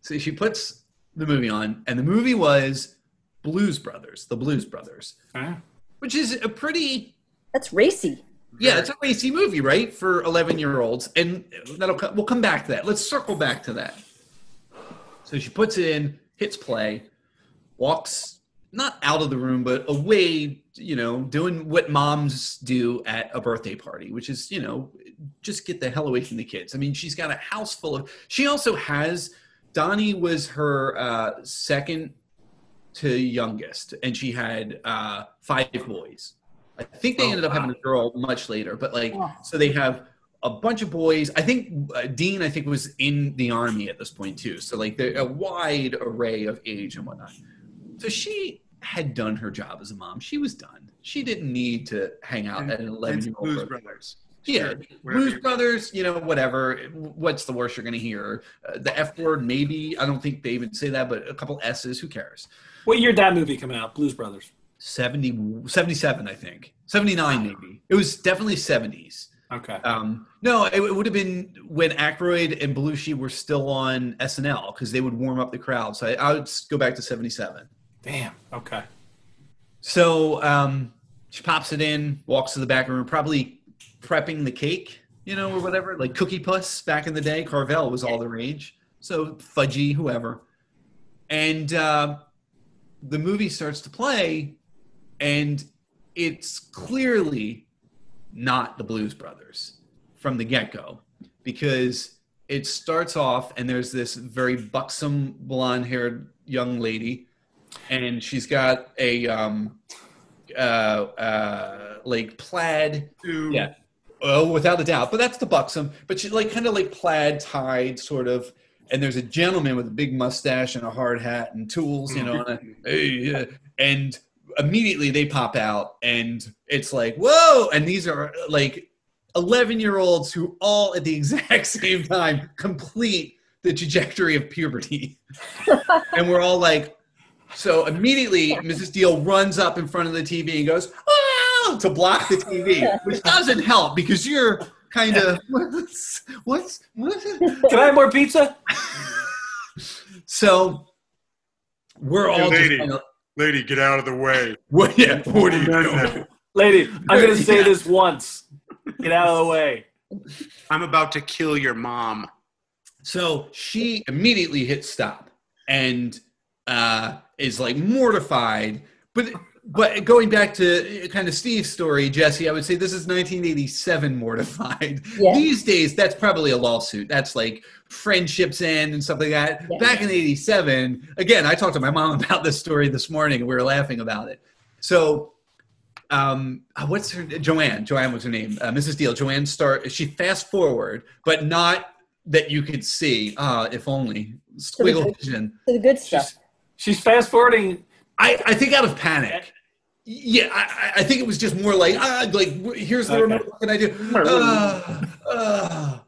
[SPEAKER 2] so she puts the movie on, and the movie was Blues Brothers, the Blues Brothers,
[SPEAKER 1] Huh?
[SPEAKER 2] which is a pretty
[SPEAKER 4] That's racy.
[SPEAKER 2] yeah, it's a racy movie, right, for eleven year olds, and that'll co- we'll come back to that. Let's circle back to that. So she puts it in, hits play, walks not out of the room, but away, you know, doing what moms do at a birthday party, which is, you know, just get the hell away from the kids. I mean, she's got a house full of. She also has. Donnie was her uh, second to youngest, and she had uh, five boys. I think they
[SPEAKER 1] Oh,
[SPEAKER 2] ended up having a girl much later, but like,
[SPEAKER 4] Oh.
[SPEAKER 2] so they have a bunch of boys. I think uh, Dean, I think, was in the army at this point too. So like, a wide array of age and whatnot. So she had done her job as a mom. She was done. She didn't need to hang out
[SPEAKER 3] And-
[SPEAKER 2] at an eleven-year-old.
[SPEAKER 3] Blues Brothers.
[SPEAKER 2] Yeah, Blues Brothers, you know, whatever. What's the worst you're going to hear? Uh, the F word, maybe. I don't think they even say that, but a couple S's. Who cares?
[SPEAKER 1] What year did that movie come out? Blues Brothers.
[SPEAKER 2] 70, 77, I think. 79, maybe. It was definitely 70s.
[SPEAKER 1] Okay.
[SPEAKER 2] Um, no, it, it would have been when Aykroyd and Belushi were still on SNL because they would warm up the crowd. So I, I would go back to 77.
[SPEAKER 1] Damn. Okay.
[SPEAKER 2] So um, she pops it in, walks to the back room, probably prepping the cake, you know, or whatever, like Cookie Puss back in the day. Carvel was all the rage. So fudgy, whoever. And uh, the movie starts to play, and it's clearly not the Blues Brothers from the get go because it starts off, and there's this very buxom, blonde haired young lady and she's got a um uh uh like plaid yeah oh without a doubt but that's the buxom but she like kind of like plaid tied sort of and there's a gentleman with a big mustache and a hard hat and tools you know mm-hmm. and, a, hey, yeah. and immediately they pop out and it's like whoa and these are like 11 year olds who all at the exact same time complete the trajectory of puberty and we're all like so immediately, Mrs. Deal runs up in front of the TV and goes, To block the TV, which doesn't help because you're kind of what's what's what's
[SPEAKER 1] Can I have more pizza?
[SPEAKER 2] so we're all just
[SPEAKER 3] Lady.
[SPEAKER 2] kinda,
[SPEAKER 3] Lady, get out of the way.
[SPEAKER 2] what, yeah, what are you doing?
[SPEAKER 1] Lady, I'm going to say
[SPEAKER 2] Yeah.
[SPEAKER 1] this once. Get out of the way.
[SPEAKER 3] I'm about to kill your mom.
[SPEAKER 2] So she immediately hits stop and uh, is like mortified. But but going back to kind of Steve's story, Jessie, I would say this is 1987 mortified.
[SPEAKER 4] Yeah.
[SPEAKER 2] These days, that's probably a lawsuit. That's like friendships end and stuff like that.
[SPEAKER 4] Yeah.
[SPEAKER 2] Back in 87, again, I talked to my mom about this story this morning and we were laughing about it. So, um, uh, what's her Joanne? Joanne was her name. Uh, Mrs. Deal. Joanne start. She fast forward, but not that you could see. Ah, if only squiggle vision.
[SPEAKER 4] To the good stuff.
[SPEAKER 1] She's fast forwarding.
[SPEAKER 2] I, I think out of panic. Yeah, I, I think it was just more like ah, like here's the
[SPEAKER 1] Okay.
[SPEAKER 2] remote. What can I do? Ah, ah.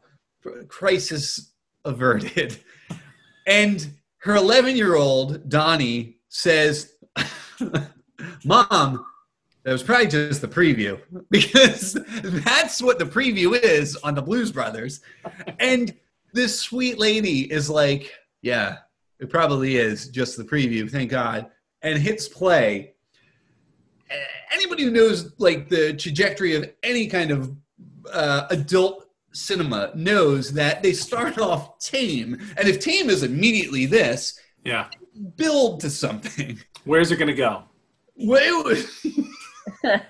[SPEAKER 2] crisis averted. And her 11 year old Donnie says, "Mom, that was probably just the preview because that's what the preview is on the Blues Brothers." And this sweet lady is like, "Yeah, it probably is just the preview. Thank God." And hits play. Anybody who knows like the trajectory of any kind of uh, adult cinema knows that they start off tame, and if tame is immediately this,
[SPEAKER 1] Yeah.
[SPEAKER 2] build to something.
[SPEAKER 1] Where's it going to go?
[SPEAKER 2] Well, it was,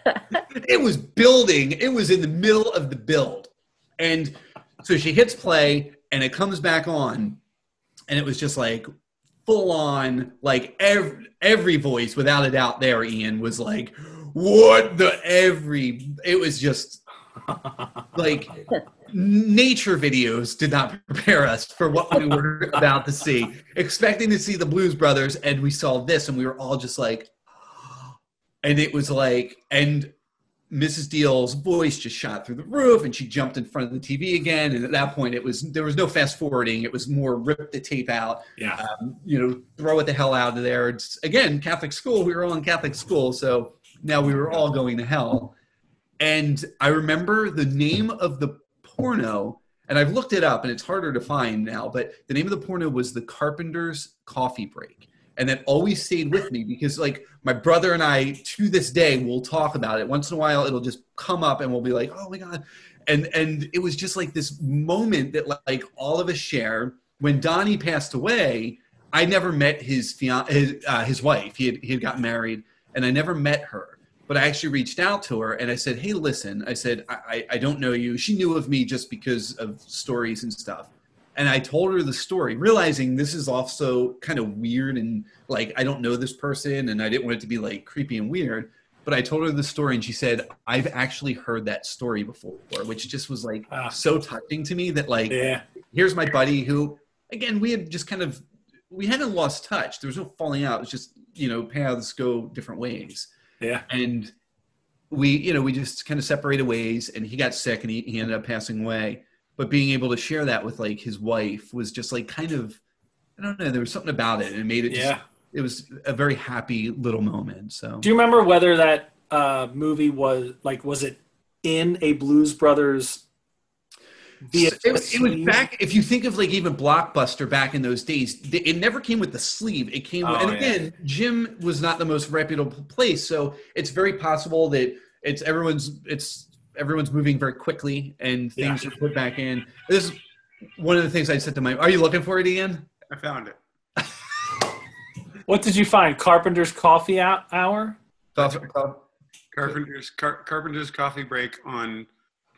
[SPEAKER 2] it was building. It was in the middle of the build, and so she hits play, and it comes back on, and it was just like full on, like every every voice, without a doubt, there, Ian was like, "What the every?" It was just like nature videos did not prepare us for what we were about to see. Expecting to see the Blues Brothers, and we saw this, and we were all just like, and it was like, and Mrs. Deal's voice just shot through the roof, and she jumped in front of the TV again. And at that point, it was there was no fast forwarding; it was more rip the tape out,
[SPEAKER 1] Yeah.
[SPEAKER 2] um, you know, throw it the hell out of there. It's again Catholic school. We were all in Catholic school, so now we were all going to hell. And I remember the name of the porno, and I've looked it up, and it's harder to find now. But the name of the porno was "The Carpenter's Coffee Break," and that always stayed with me because, like, my brother and I, to this day, will talk about it. Once in a while, it'll just come up, and we'll be like, "Oh my god!" And and it was just like this moment that like all of us share. When Donnie passed away, I never met his fian- his, uh, his wife. He had he had gotten married, and I never met her. But I actually reached out to her and I said, "Hey, listen," I said, I, I, "I don't know you." She knew of me just because of stories and stuff. And I told her the story, realizing this is also kind of weird and like I don't know this person, and I didn't want it to be like creepy and weird. But I told her the story, and she said, "I've actually heard that story before," which just was like
[SPEAKER 1] Ah.
[SPEAKER 2] so touching to me that like
[SPEAKER 1] Yeah.
[SPEAKER 2] here's my buddy who again we had just kind of we hadn't lost touch there was no falling out it was just you know paths go different ways
[SPEAKER 1] Yeah.
[SPEAKER 2] and we you know we just kind of separated ways and he got sick and he, he ended up passing away but being able to share that with like his wife was just like kind of i don't know there was something about it and it made it just,
[SPEAKER 1] Yeah.
[SPEAKER 2] it was a very happy little moment so
[SPEAKER 1] Do you remember whether that uh, movie was like was it in a Blues Brothers?
[SPEAKER 2] it, was- it was back if you think of like even blockbuster back in those days it never came with the sleeve it came
[SPEAKER 1] Oh,
[SPEAKER 2] and
[SPEAKER 1] yeah.
[SPEAKER 2] again jim was not the most reputable place so it's very possible that it's everyone's it's everyone's moving very quickly and things
[SPEAKER 1] Yeah.
[SPEAKER 2] are put back in this is one of the things i said to my are you looking for it ian
[SPEAKER 3] I found it.
[SPEAKER 1] What did you find? Carpenter's Coffee Hour.
[SPEAKER 3] Carpenter's Car- Carpenter's Coffee Break on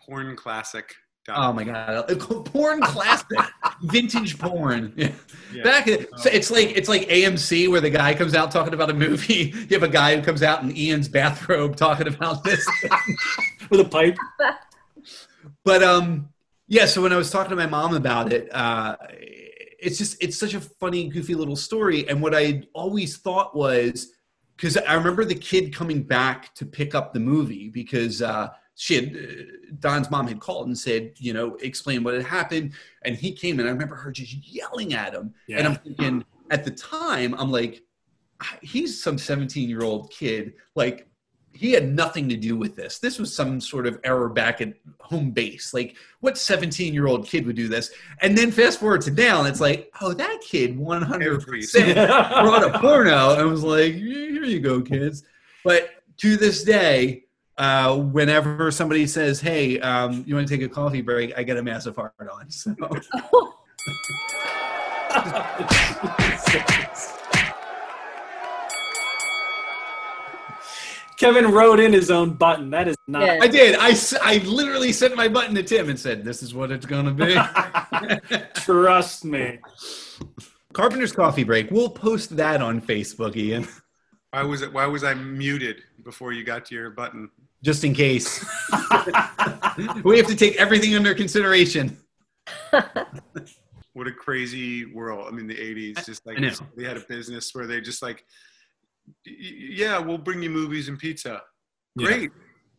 [SPEAKER 3] Porn Classic.
[SPEAKER 2] Oh my god. Porn classic. Vintage porn. Yeah.
[SPEAKER 3] Yeah.
[SPEAKER 2] back so it's like it's like amc where the guy comes out talking about a movie. You have a guy who comes out in ian's bathrobe talking about this
[SPEAKER 1] with a pipe.
[SPEAKER 2] but um yeah so when i was talking to my mom about it uh it's just it's such a funny goofy little story. And what i always thought was because i remember the kid coming back to pick up the movie because uh she had uh, don's mom had called and said you know explain what had happened. And he came and i remember her just yelling at him. And i'm thinking at the time i'm like he's some 17 year old kid. Like he had nothing to do with this. This was some sort of error back at home base. Like what 17 year old kid would do this? And then fast forward to now and it's like oh that kid 100% brought a porno. And was like here you go kids. But to this day uh, whenever somebody says hey um, you want to take a coffee break i get a massive heart on so
[SPEAKER 1] Kevin wrote in his own button. That is not.
[SPEAKER 4] Yeah.
[SPEAKER 2] I did. I, I literally sent my button to Tim and said, "This is what it's gonna be."
[SPEAKER 1] Trust me.
[SPEAKER 2] Carpenter's coffee break. We'll post that on Facebook, Ian,
[SPEAKER 3] Why was it? Why was I muted before you got to your button?
[SPEAKER 2] just in case. we have to take everything under consideration.
[SPEAKER 3] What a crazy world! I mean, the '80s, just like they had a business where they just like, "Y- y- yeah, we'll bring you movies and pizza. Great,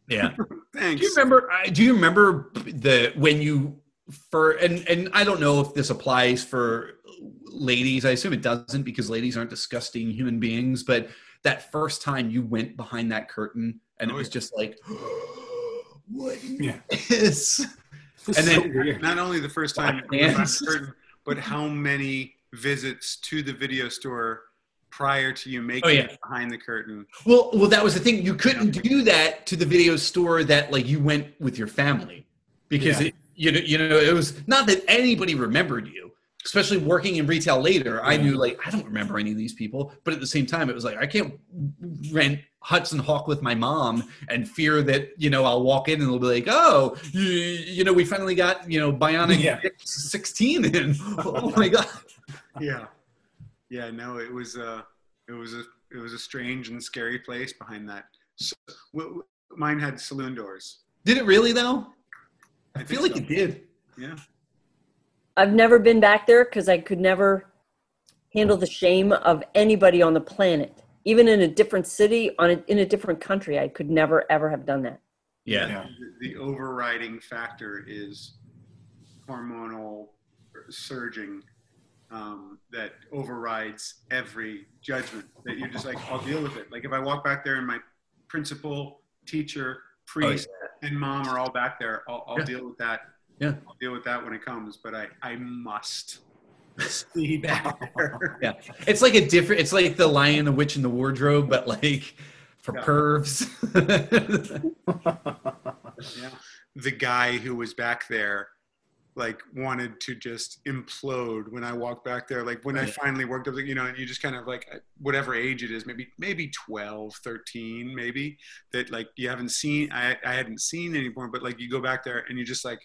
[SPEAKER 2] Yeah.
[SPEAKER 3] thanks.
[SPEAKER 2] Do you remember? uh, Do you remember the when you for and and I don't know if this applies for ladies. I assume it doesn't because ladies aren't disgusting human beings. But that first time you went behind that curtain and it
[SPEAKER 3] Oh,
[SPEAKER 2] was
[SPEAKER 3] yeah.
[SPEAKER 2] just like, what
[SPEAKER 1] Yeah.
[SPEAKER 2] is?
[SPEAKER 1] This
[SPEAKER 2] And
[SPEAKER 1] is
[SPEAKER 2] then-
[SPEAKER 1] so weird.
[SPEAKER 3] Not only the first time,
[SPEAKER 2] Black
[SPEAKER 3] you went behind the curtain, but how many visits to the video store prior to you oh, making
[SPEAKER 2] Oh, yeah.
[SPEAKER 3] it behind the curtain?
[SPEAKER 2] Well, well, that was the thing. You couldn't do that to the video store that like you went with your family because
[SPEAKER 1] Yeah.
[SPEAKER 2] it, you know, you know, it was not that anybody remembered you. Especially working in retail later, I knew like I don't remember any of these people, but at the same time, it was like I can't rent Hudson Hawk with my mom and fear that you know I'll walk in and they'll be like, oh, you, you know, we finally got you know Bionic
[SPEAKER 1] Yeah.
[SPEAKER 2] sixteen in. oh my god!
[SPEAKER 3] Yeah, yeah. No, it was a, it was a, it was a strange and scary place behind that. So, w- mine had saloon doors.
[SPEAKER 2] Did it really though? I
[SPEAKER 3] think
[SPEAKER 2] feel like
[SPEAKER 3] so.
[SPEAKER 2] it did.
[SPEAKER 3] Yeah.
[SPEAKER 4] I've never been back there because I could never handle the shame of anybody on the planet, even in a different city, on a, in a different country. I could never ever have done that.
[SPEAKER 2] Yeah.
[SPEAKER 1] Yeah.
[SPEAKER 3] The, the overriding factor is hormonal surging um, that overrides every judgment. That you're just like, I'll deal with it. Like if I walk back there and my principal, teacher, priest, and mom are all back there, I'll, I'll
[SPEAKER 2] Yeah.
[SPEAKER 3] deal with that.
[SPEAKER 2] Yeah.
[SPEAKER 3] I'll deal with that when it comes. But I, I must see back there.
[SPEAKER 2] Yeah, it's like a different. It's like the Lion, the Witch, and the Wardrobe, but like for
[SPEAKER 3] Yeah.
[SPEAKER 2] pervs.
[SPEAKER 3] yeah. the guy who was back there like wanted to just implode when I walked back there. Like when I finally worked up, you know, and you just kind of like whatever age it is, maybe maybe 12, 13, maybe that like you haven't seen. I I hadn't seen anymore, but like you go back there and you just like,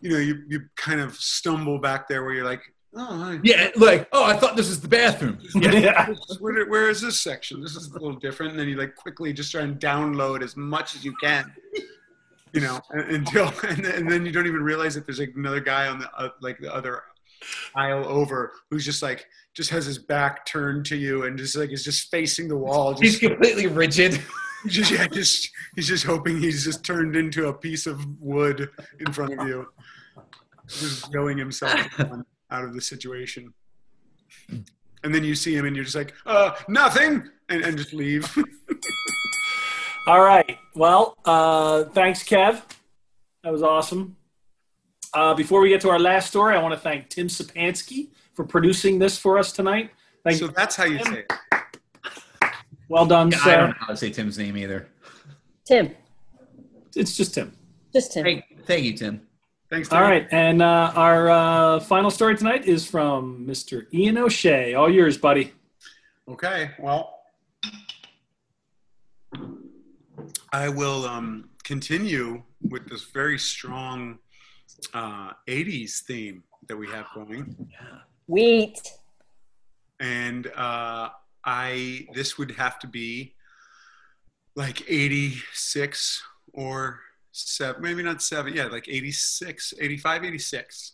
[SPEAKER 3] you know, you you kind of stumble back there where you're like, oh, hi.
[SPEAKER 2] yeah, like oh, I thought this was the bathroom.
[SPEAKER 1] Yeah.
[SPEAKER 3] where, where is this section? This is a little different. And then you like quickly just try and download as much as you can, you know, until and then, and then you don't even realize that there's like another guy on the uh, like the other aisle over who's just like just has his back turned to you and just like is just facing the wall.
[SPEAKER 2] He's completely rigid.
[SPEAKER 3] just yeah, just he's just hoping he's just turned into a piece of wood in front of you, just willing himself out of the situation. And then you see him and you're just like, uh, nothing, and, and just leave.
[SPEAKER 1] All right. Well, uh, thanks, Kev. That was awesome. Uh, before we get to our last story, I want to thank Tim Sapansky for producing this for us tonight. Thank
[SPEAKER 3] so that's how you say it.
[SPEAKER 1] Well done, sir.
[SPEAKER 2] I don't know how to say Tim's name either.
[SPEAKER 4] Tim,
[SPEAKER 1] It's just Tim.
[SPEAKER 4] just Tim.
[SPEAKER 2] Hey, thank you, Tim.
[SPEAKER 3] Thanks.
[SPEAKER 1] All
[SPEAKER 3] Tim.
[SPEAKER 1] right. And uh, our uh, final story tonight is from Mr. Ian O'Shea. All yours, buddy.
[SPEAKER 3] Okay. Well, I will um, continue with this very strong uh, 80s theme that we have going.
[SPEAKER 2] Yeah.
[SPEAKER 4] Wheat.
[SPEAKER 3] and uh, I this would have to be like 86 or seven, maybe not seven, yeah, like 86, 85, 86.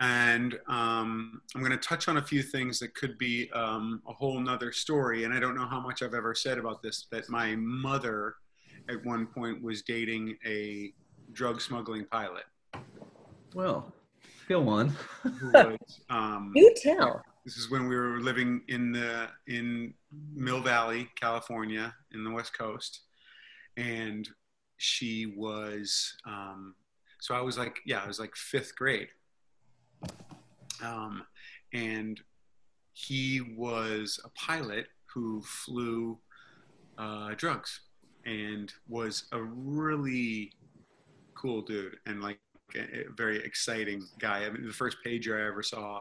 [SPEAKER 3] And um, I'm going to touch on a few things that could be um, a whole nother story. And I don't know how much I've ever said about this, that my mother at one point was dating a drug smuggling pilot
[SPEAKER 2] Well, go on.
[SPEAKER 3] who was um,
[SPEAKER 4] You tell.
[SPEAKER 3] This is when we were living in the in Mill Valley, California, in the West Coast, and she was. Um, so I was like, yeah, I was like fifth grade, um, and he was a pilot who flew uh, drugs and was a really cool dude and like a, a very exciting guy. I mean, the first pager I ever saw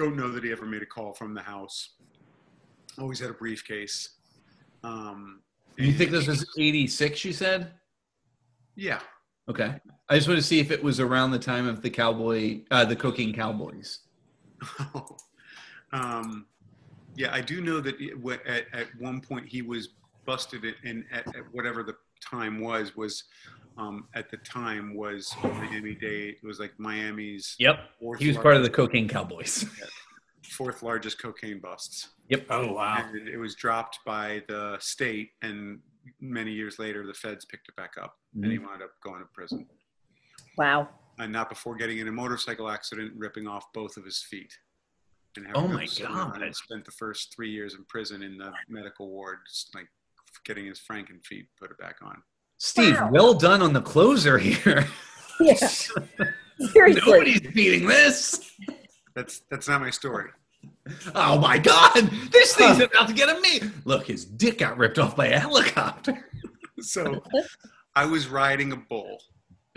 [SPEAKER 3] don't know that he ever made a call from the house. Always had a briefcase. Um,
[SPEAKER 2] You think this was 86, you said?
[SPEAKER 3] Yeah.
[SPEAKER 2] Okay. I just want to see if it was around the time of the cowboy, uh, the cocaine cowboys.
[SPEAKER 3] um, yeah, I do know that it, at, at one point he was busted in, in at, at whatever the time was was um, at the time was Miami Dade. It was like Miami's
[SPEAKER 2] Yep.
[SPEAKER 3] fourth,
[SPEAKER 2] He was part of the cocaine cowboys.
[SPEAKER 3] fourth largest cocaine busts. Yep.
[SPEAKER 1] Oh wow.
[SPEAKER 3] And it was dropped by the state, and many years later, the feds picked it back up, and he wound up going to prison.
[SPEAKER 4] Wow.
[SPEAKER 3] And not before getting in a motorcycle accident, and ripping off both of his feet. And
[SPEAKER 2] Oh my
[SPEAKER 3] to sit around
[SPEAKER 2] God.
[SPEAKER 3] And spent the first three years in prison in the medical ward, just like getting his Franken feet put it back on.
[SPEAKER 2] Steve,
[SPEAKER 4] Wow.
[SPEAKER 2] well done on the closer here.
[SPEAKER 4] Yeah. Seriously.
[SPEAKER 2] Nobody's beating this.
[SPEAKER 3] That's that's not my story.
[SPEAKER 2] Oh my God. This thing's about to get a me. Look, his dick got ripped off by a helicopter.
[SPEAKER 3] So I was riding a bull.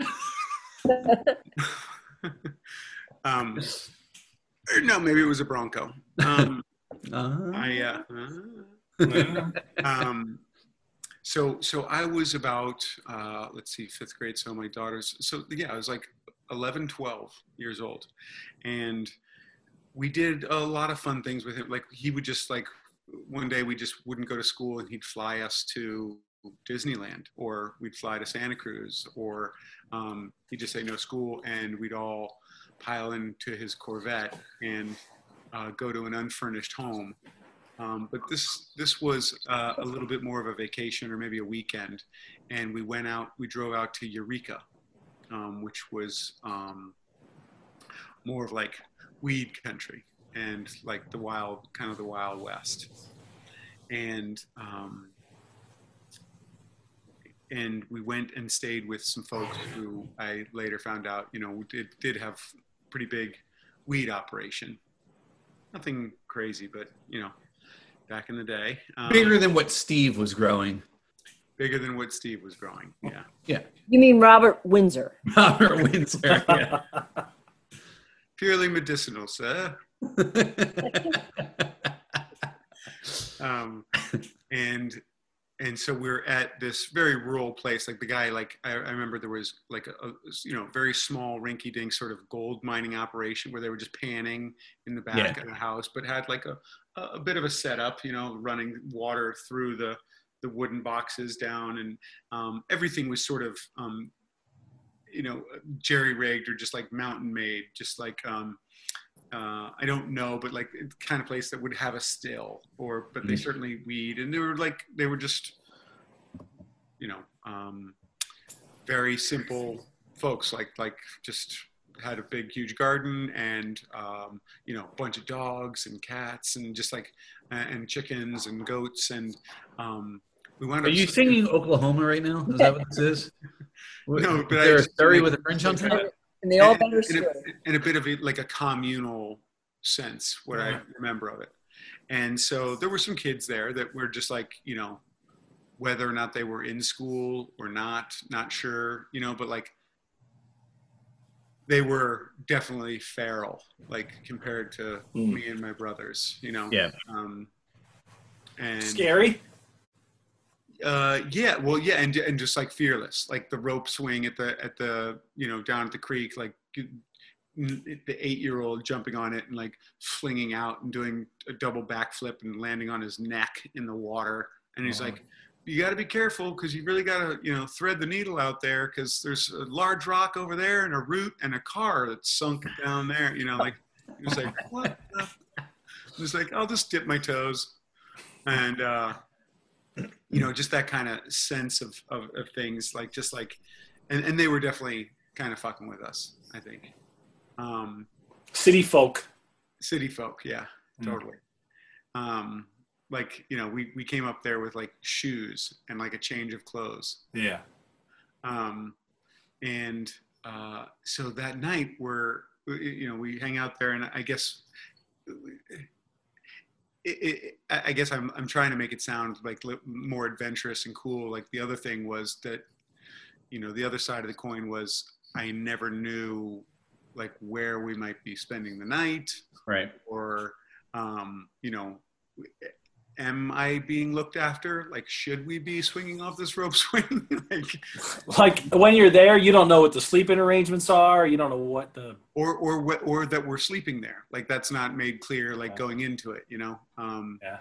[SPEAKER 3] um, or no, maybe it was a bronco. Um,
[SPEAKER 2] Uh,
[SPEAKER 3] I uh, um, so so I was about uh, let's see fifth grade. So my daughter's so yeah I was like 11, 12 years old, and we did a lot of fun things with him. Like he would just like one day we just wouldn't go to school and he'd fly us to Disneyland or we'd fly to Santa Cruz or um, he'd just say no school and we'd all pile into his Corvette and uh, go to an unfurnished home. Um, but this this was uh, a little bit more of a vacation or maybe a weekend, and we went out. We drove out to Eureka, um, which was um, more of like weed country and like the wild kind of the wild west, and um, and we went and stayed with some folks who I later found out you know did did have pretty big weed operation. Nothing crazy, but you know, back in the day, um,
[SPEAKER 2] bigger than what Steve was growing.
[SPEAKER 3] bigger than what Steve was growing. Yeah, Yeah.
[SPEAKER 4] You mean Robert Windsor?
[SPEAKER 2] Robert Windsor. Yeah.
[SPEAKER 3] purely medicinal, sir. Um, and and so we're at this very rural place. Like the guy, like I, I remember there was like a, a you know very small rinky-dink sort of gold mining operation where they were just panning in the back
[SPEAKER 2] Yeah.
[SPEAKER 3] of the house, but had like a a bit of a setup, you know, running water through the the wooden boxes down, and um, everything was sort of um, you know jerry rigged or just like mountain made, just like um, uh, I don't know, but like kind of place that would have a still, or but they
[SPEAKER 2] Mhm.
[SPEAKER 3] certainly weed, and they were like they were just, you know, um, very simple folks, like like just had a big huge garden and um, you know a bunch of dogs and cats and just like and and chickens and goats and um, we wound
[SPEAKER 2] Are
[SPEAKER 3] up
[SPEAKER 2] you singing Oklahoma right now? Is that what this is?
[SPEAKER 3] No,
[SPEAKER 2] Is
[SPEAKER 3] but I
[SPEAKER 2] there a story with a fringe on top?
[SPEAKER 4] And they all
[SPEAKER 3] in,
[SPEAKER 4] better
[SPEAKER 3] in,
[SPEAKER 4] story.
[SPEAKER 3] a, in a bit of a, like a communal sense, what I remember of it. And so there were some kids there that were just like, you know, whether or not they were in school or not, not sure, you know, but like they were definitely feral, like compared to
[SPEAKER 1] Mm.
[SPEAKER 3] me and my brothers, you know.
[SPEAKER 2] Yeah.
[SPEAKER 3] Um, and
[SPEAKER 1] Scary.
[SPEAKER 3] uh, yeah, well, yeah, and and just like fearless, like the rope swing at the at the you know down at the creek, like the eight year old jumping on it and like flinging out and doing a double backflip and landing on his neck in the water, and he's
[SPEAKER 1] Wow.
[SPEAKER 3] like, "You got to be careful because you really got to you know thread the needle out there because there's a large rock over there and a root and a car that's sunk down there." You know, like he was like, "What?" the-" He was like, "I'll just dip my toes," and. uh you know, just that kind of sense of, of, of things, like just like, and, and they were definitely kind of fucking with us, I think. Um,
[SPEAKER 1] City folk.
[SPEAKER 3] city folk, yeah,
[SPEAKER 1] Mm.
[SPEAKER 3] totally. Um, like, you know, we, we came up there with like shoes and like a change of clothes.
[SPEAKER 1] Yeah.
[SPEAKER 3] Um, and uh, so that night we're, you know, we hang out there and I guess, it, it, I guess I'm, I'm trying to make it sound like more adventurous and cool. Like the other thing was that, you know, the other side of the coin was I never knew like where we might be spending the night
[SPEAKER 2] Right.
[SPEAKER 3] or, um, you know, am I being looked after? Like, should we be swinging off this rope swing? like,
[SPEAKER 1] Like when you're there, you don't know what the sleeping arrangements are. You don't know what the
[SPEAKER 3] or or what- or that we're sleeping there. Like that's not made clear. Like
[SPEAKER 1] Yeah.
[SPEAKER 3] going into it, you know. Um,
[SPEAKER 1] yeah.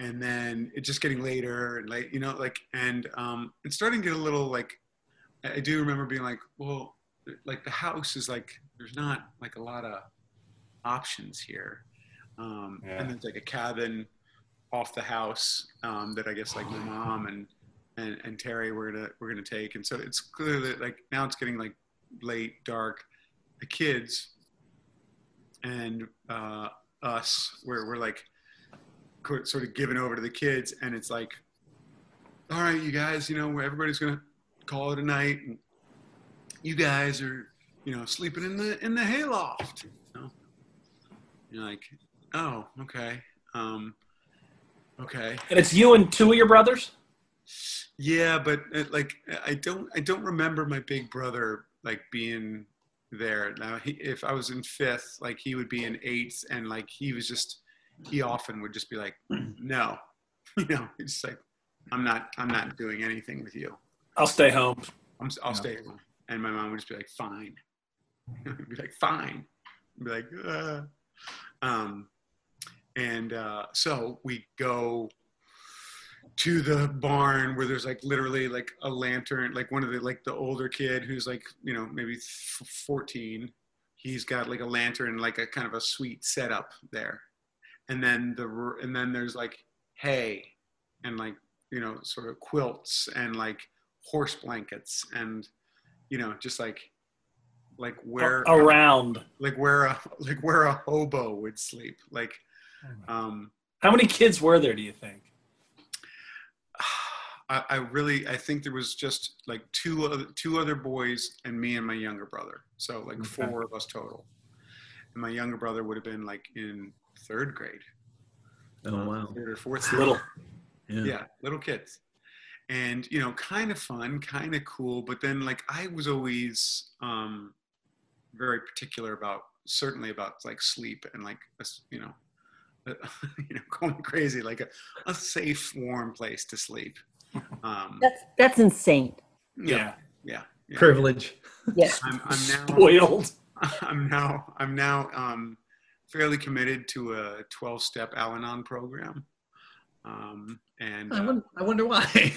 [SPEAKER 3] and then it's just getting later and late, you know, like, and um, it's starting to get a little like, I I do remember being like, well, like the house is like, there's not like a lot of options here. Um,
[SPEAKER 1] Yeah.
[SPEAKER 3] And there's like a cabin off the house um, that I guess like my mom and, and, and Terry were gonna, we're gonna take. And so it's clearly like now it's getting like late, dark. The kids and uh, us, we're, we're like, sort of given over to the kids and it's like all right you guys you know everybody's gonna call it a night and you guys are you know sleeping in the in the hayloft you know? you're like oh okay um okay
[SPEAKER 1] And it's you and two of your brothers.
[SPEAKER 3] yeah but uh, like i don't i don't remember my big brother like being there now he, if i was in fifth like he would be in eighth and like he was just he often would just be like no you know he's just like i'm not i'm not doing anything with you
[SPEAKER 1] I'll stay home.
[SPEAKER 3] I'm, i'll
[SPEAKER 1] Yeah.
[SPEAKER 3] stay here and my mom would just be like fine be like fine I'd be like uh. um and uh so we go to the barn where there's like literally like a lantern like one of the like the older kid who's like you know maybe f- 14 he's got like a lantern and like a kind of a sweet setup there. And then the and then there's like hay and like you know sort of quilts and like horse blankets and you know just like like where
[SPEAKER 1] around.
[SPEAKER 3] like where a like where a hobo would sleep. Like um
[SPEAKER 1] How many kids were there? Do you think?
[SPEAKER 3] I, I really I think there was just like two other two other boys and me and my younger brother. So like
[SPEAKER 1] Okay.
[SPEAKER 3] four of us total. And my younger brother would have been like in third grade.
[SPEAKER 2] Oh wow.
[SPEAKER 3] Third or fourth grade.
[SPEAKER 1] little.
[SPEAKER 2] Yeah.
[SPEAKER 3] Yeah, little kids. And you know, kind of fun, kind of cool, but then like I was always um very particular about certainly about like sleep and like you know you know going crazy like a, a safe warm place to sleep um
[SPEAKER 4] That's that's insane.
[SPEAKER 1] Yeah.
[SPEAKER 3] yeah yeah.
[SPEAKER 2] Privilege.
[SPEAKER 4] Yes.
[SPEAKER 3] I'm, I'm now
[SPEAKER 1] Spoiled.
[SPEAKER 3] I'm now I'm now um, fairly committed to a 12 step Al-Anon program, um, and
[SPEAKER 2] I
[SPEAKER 3] uh,
[SPEAKER 2] wonder, I wonder why.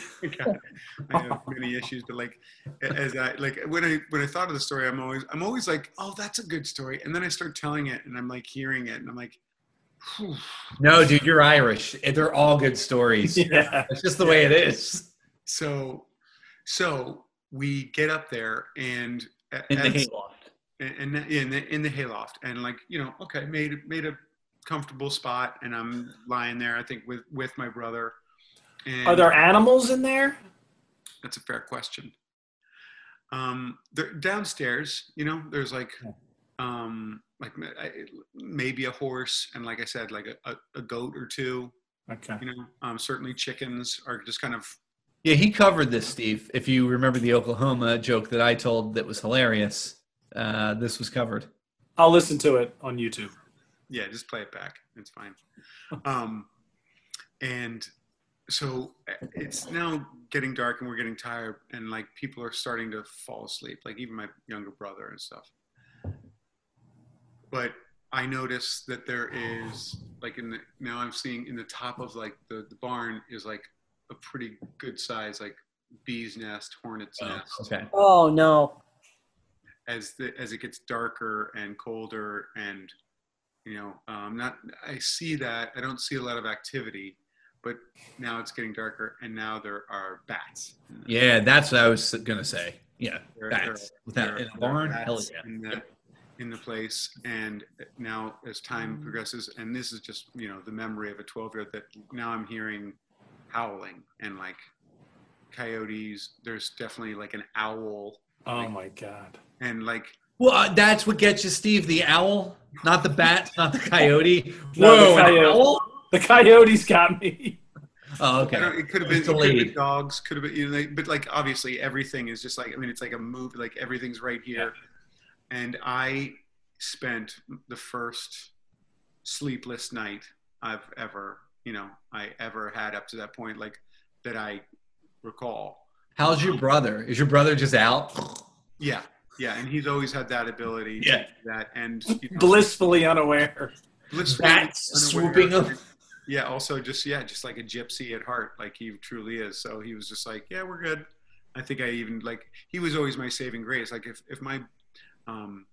[SPEAKER 3] I have many issues. But like as I like when I when I thought of the story, I'm always I'm always like, oh, that's a good story, and then I start telling it, and I'm like hearing it, and I'm like, Whew.
[SPEAKER 2] No, dude, you're Irish. They're all good stories.
[SPEAKER 1] Yeah.
[SPEAKER 2] It's just the way it is.
[SPEAKER 3] so so we get up there and a-
[SPEAKER 2] In the
[SPEAKER 3] as-
[SPEAKER 2] hayloft.
[SPEAKER 3] in the, in the in the hayloft and like you know okay made made a comfortable spot and i'm lying there i think with with my brother and
[SPEAKER 1] Are there animals in there?
[SPEAKER 3] that's a fair question um they're downstairs you know there's like um like maybe a horse and like i said like a, a, a goat or two
[SPEAKER 1] Okay.
[SPEAKER 3] you know um certainly chickens are just kind of
[SPEAKER 2] Yeah, he covered this, Steve. If you remember the Oklahoma joke that I told that was hilarious, uh, this was covered.
[SPEAKER 1] I'll listen to it on YouTube.
[SPEAKER 3] yeah just play it back it's fine um and so uh, it's now getting dark and we're getting tired and like people are starting to fall asleep like even my younger brother and stuff but i notice that there is like in the now i'm seeing in the top of like the, the barn is like a pretty good size like bee's nest hornet's nest
[SPEAKER 2] Okay.
[SPEAKER 4] Oh no.
[SPEAKER 3] as the as it gets darker and colder and you know um not i see that i don't see a lot of activity but now it's getting darker and now there are bats
[SPEAKER 2] Yeah, that's what I was gonna say. Yeah,
[SPEAKER 3] There-
[SPEAKER 2] bats.
[SPEAKER 3] there-
[SPEAKER 2] Without
[SPEAKER 3] there-
[SPEAKER 2] in a barn, hell yeah.
[SPEAKER 3] In the, place and now as time progresses and this is just you know the memory of a 12 year old that now i'm hearing howling and like coyotes there's definitely like an owl
[SPEAKER 1] Oh my god.
[SPEAKER 3] and like
[SPEAKER 2] Well, uh, that's what gets you, Steve. The owl, not the bat, not the coyote.
[SPEAKER 1] No, the
[SPEAKER 2] Whoa, an
[SPEAKER 1] coyote.
[SPEAKER 2] owl?
[SPEAKER 1] The coyotes got me.
[SPEAKER 2] Oh,
[SPEAKER 3] I
[SPEAKER 2] okay.
[SPEAKER 3] don't- it could have been,
[SPEAKER 2] It's
[SPEAKER 3] it could have been dogs, could have been, you know, like, but like obviously everything is just like I mean it's like a movie, like everything's right here. And I spent the first sleepless night I've ever you know I ever had up to that point, like that I recall.
[SPEAKER 2] How's your um, brother? Is your brother just out?
[SPEAKER 3] Yeah, yeah, and he's always had that ability.
[SPEAKER 2] Yeah.
[SPEAKER 3] to do that and you know,
[SPEAKER 1] Blissfully unaware.
[SPEAKER 3] blissfully
[SPEAKER 2] Bats
[SPEAKER 3] unaware.
[SPEAKER 2] swooping him.
[SPEAKER 3] Yeah, also just yeah, just like a gypsy at heart, like he truly is. So he was just like, yeah, we're good. I think I even like he was always my saving grace. Like if if my um,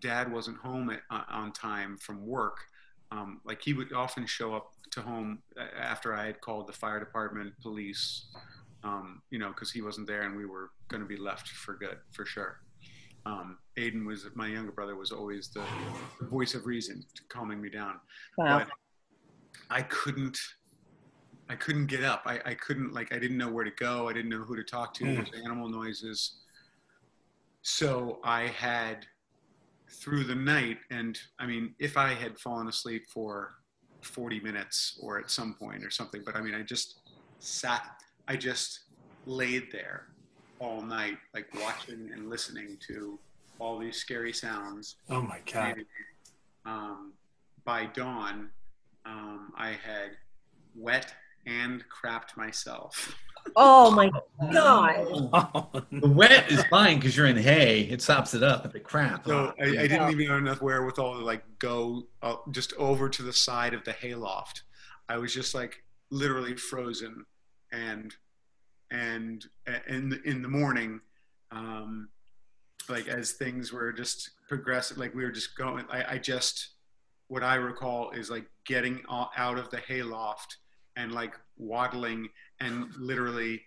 [SPEAKER 3] dad wasn't home at, uh, on time from work, um, like he would often show up to home after I had called the fire department, police, um, you know, because he wasn't there and we were going to be left for good for sure. Um, Aiden was my younger brother was always the, the voice of reason, calming me down
[SPEAKER 4] Wow.
[SPEAKER 3] but I couldn't I couldn't get up. I, I couldn't like I didn't know where to go. I didn't know who to talk to. There's animal noises. So I had through the night and I mean if I had fallen asleep for 40 minutes or at some point or something, but I mean I just sat I just laid there all night like watching and listening to all these scary sounds
[SPEAKER 1] Oh my god.
[SPEAKER 3] and, um, by dawn, um, I had wet and crapped myself.
[SPEAKER 4] Oh my God.
[SPEAKER 2] The wet is fine because you're in hay. It sops it up. But the crap.
[SPEAKER 3] So I, I didn't even have enough wherewithal to like go uh, just over to the side of the hayloft. I was just like literally frozen, and and in the, in the morning, um, like as things were just progressive, like we were just going. I, I just what I recall is like getting out of the hayloft and like waddling and literally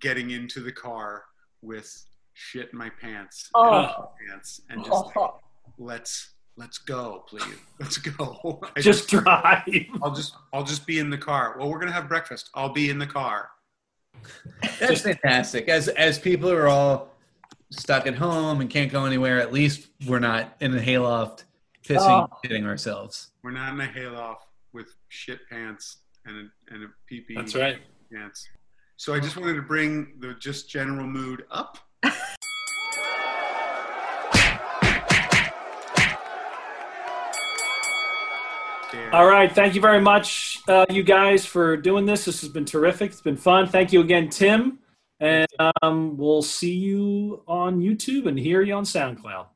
[SPEAKER 3] getting into the car with shit in my pants, oh. and
[SPEAKER 4] Oh.
[SPEAKER 3] in my pants, and just like,
[SPEAKER 4] Oh,
[SPEAKER 3] let's let's go, please, let's go. I
[SPEAKER 1] Just drive.
[SPEAKER 3] I'll just I'll just be in the car. Well, we're gonna have breakfast. I'll be in the car.
[SPEAKER 2] That's fantastic. As as people are all stuck at home and can't go anywhere, at least we're not in the hayloft pissing,
[SPEAKER 4] Oh.
[SPEAKER 2] hitting ourselves.
[SPEAKER 3] We're not in a hayloft with shit pants and a, and a pee pee
[SPEAKER 1] That's right.
[SPEAKER 3] Pants. So I just wanted to bring the just general mood up.
[SPEAKER 1] All right. Thank you very much, uh, you guys, for doing this. This has been terrific. It's been fun. Thank you again, Tim. And um, we'll see you on YouTube and hear you on SoundCloud.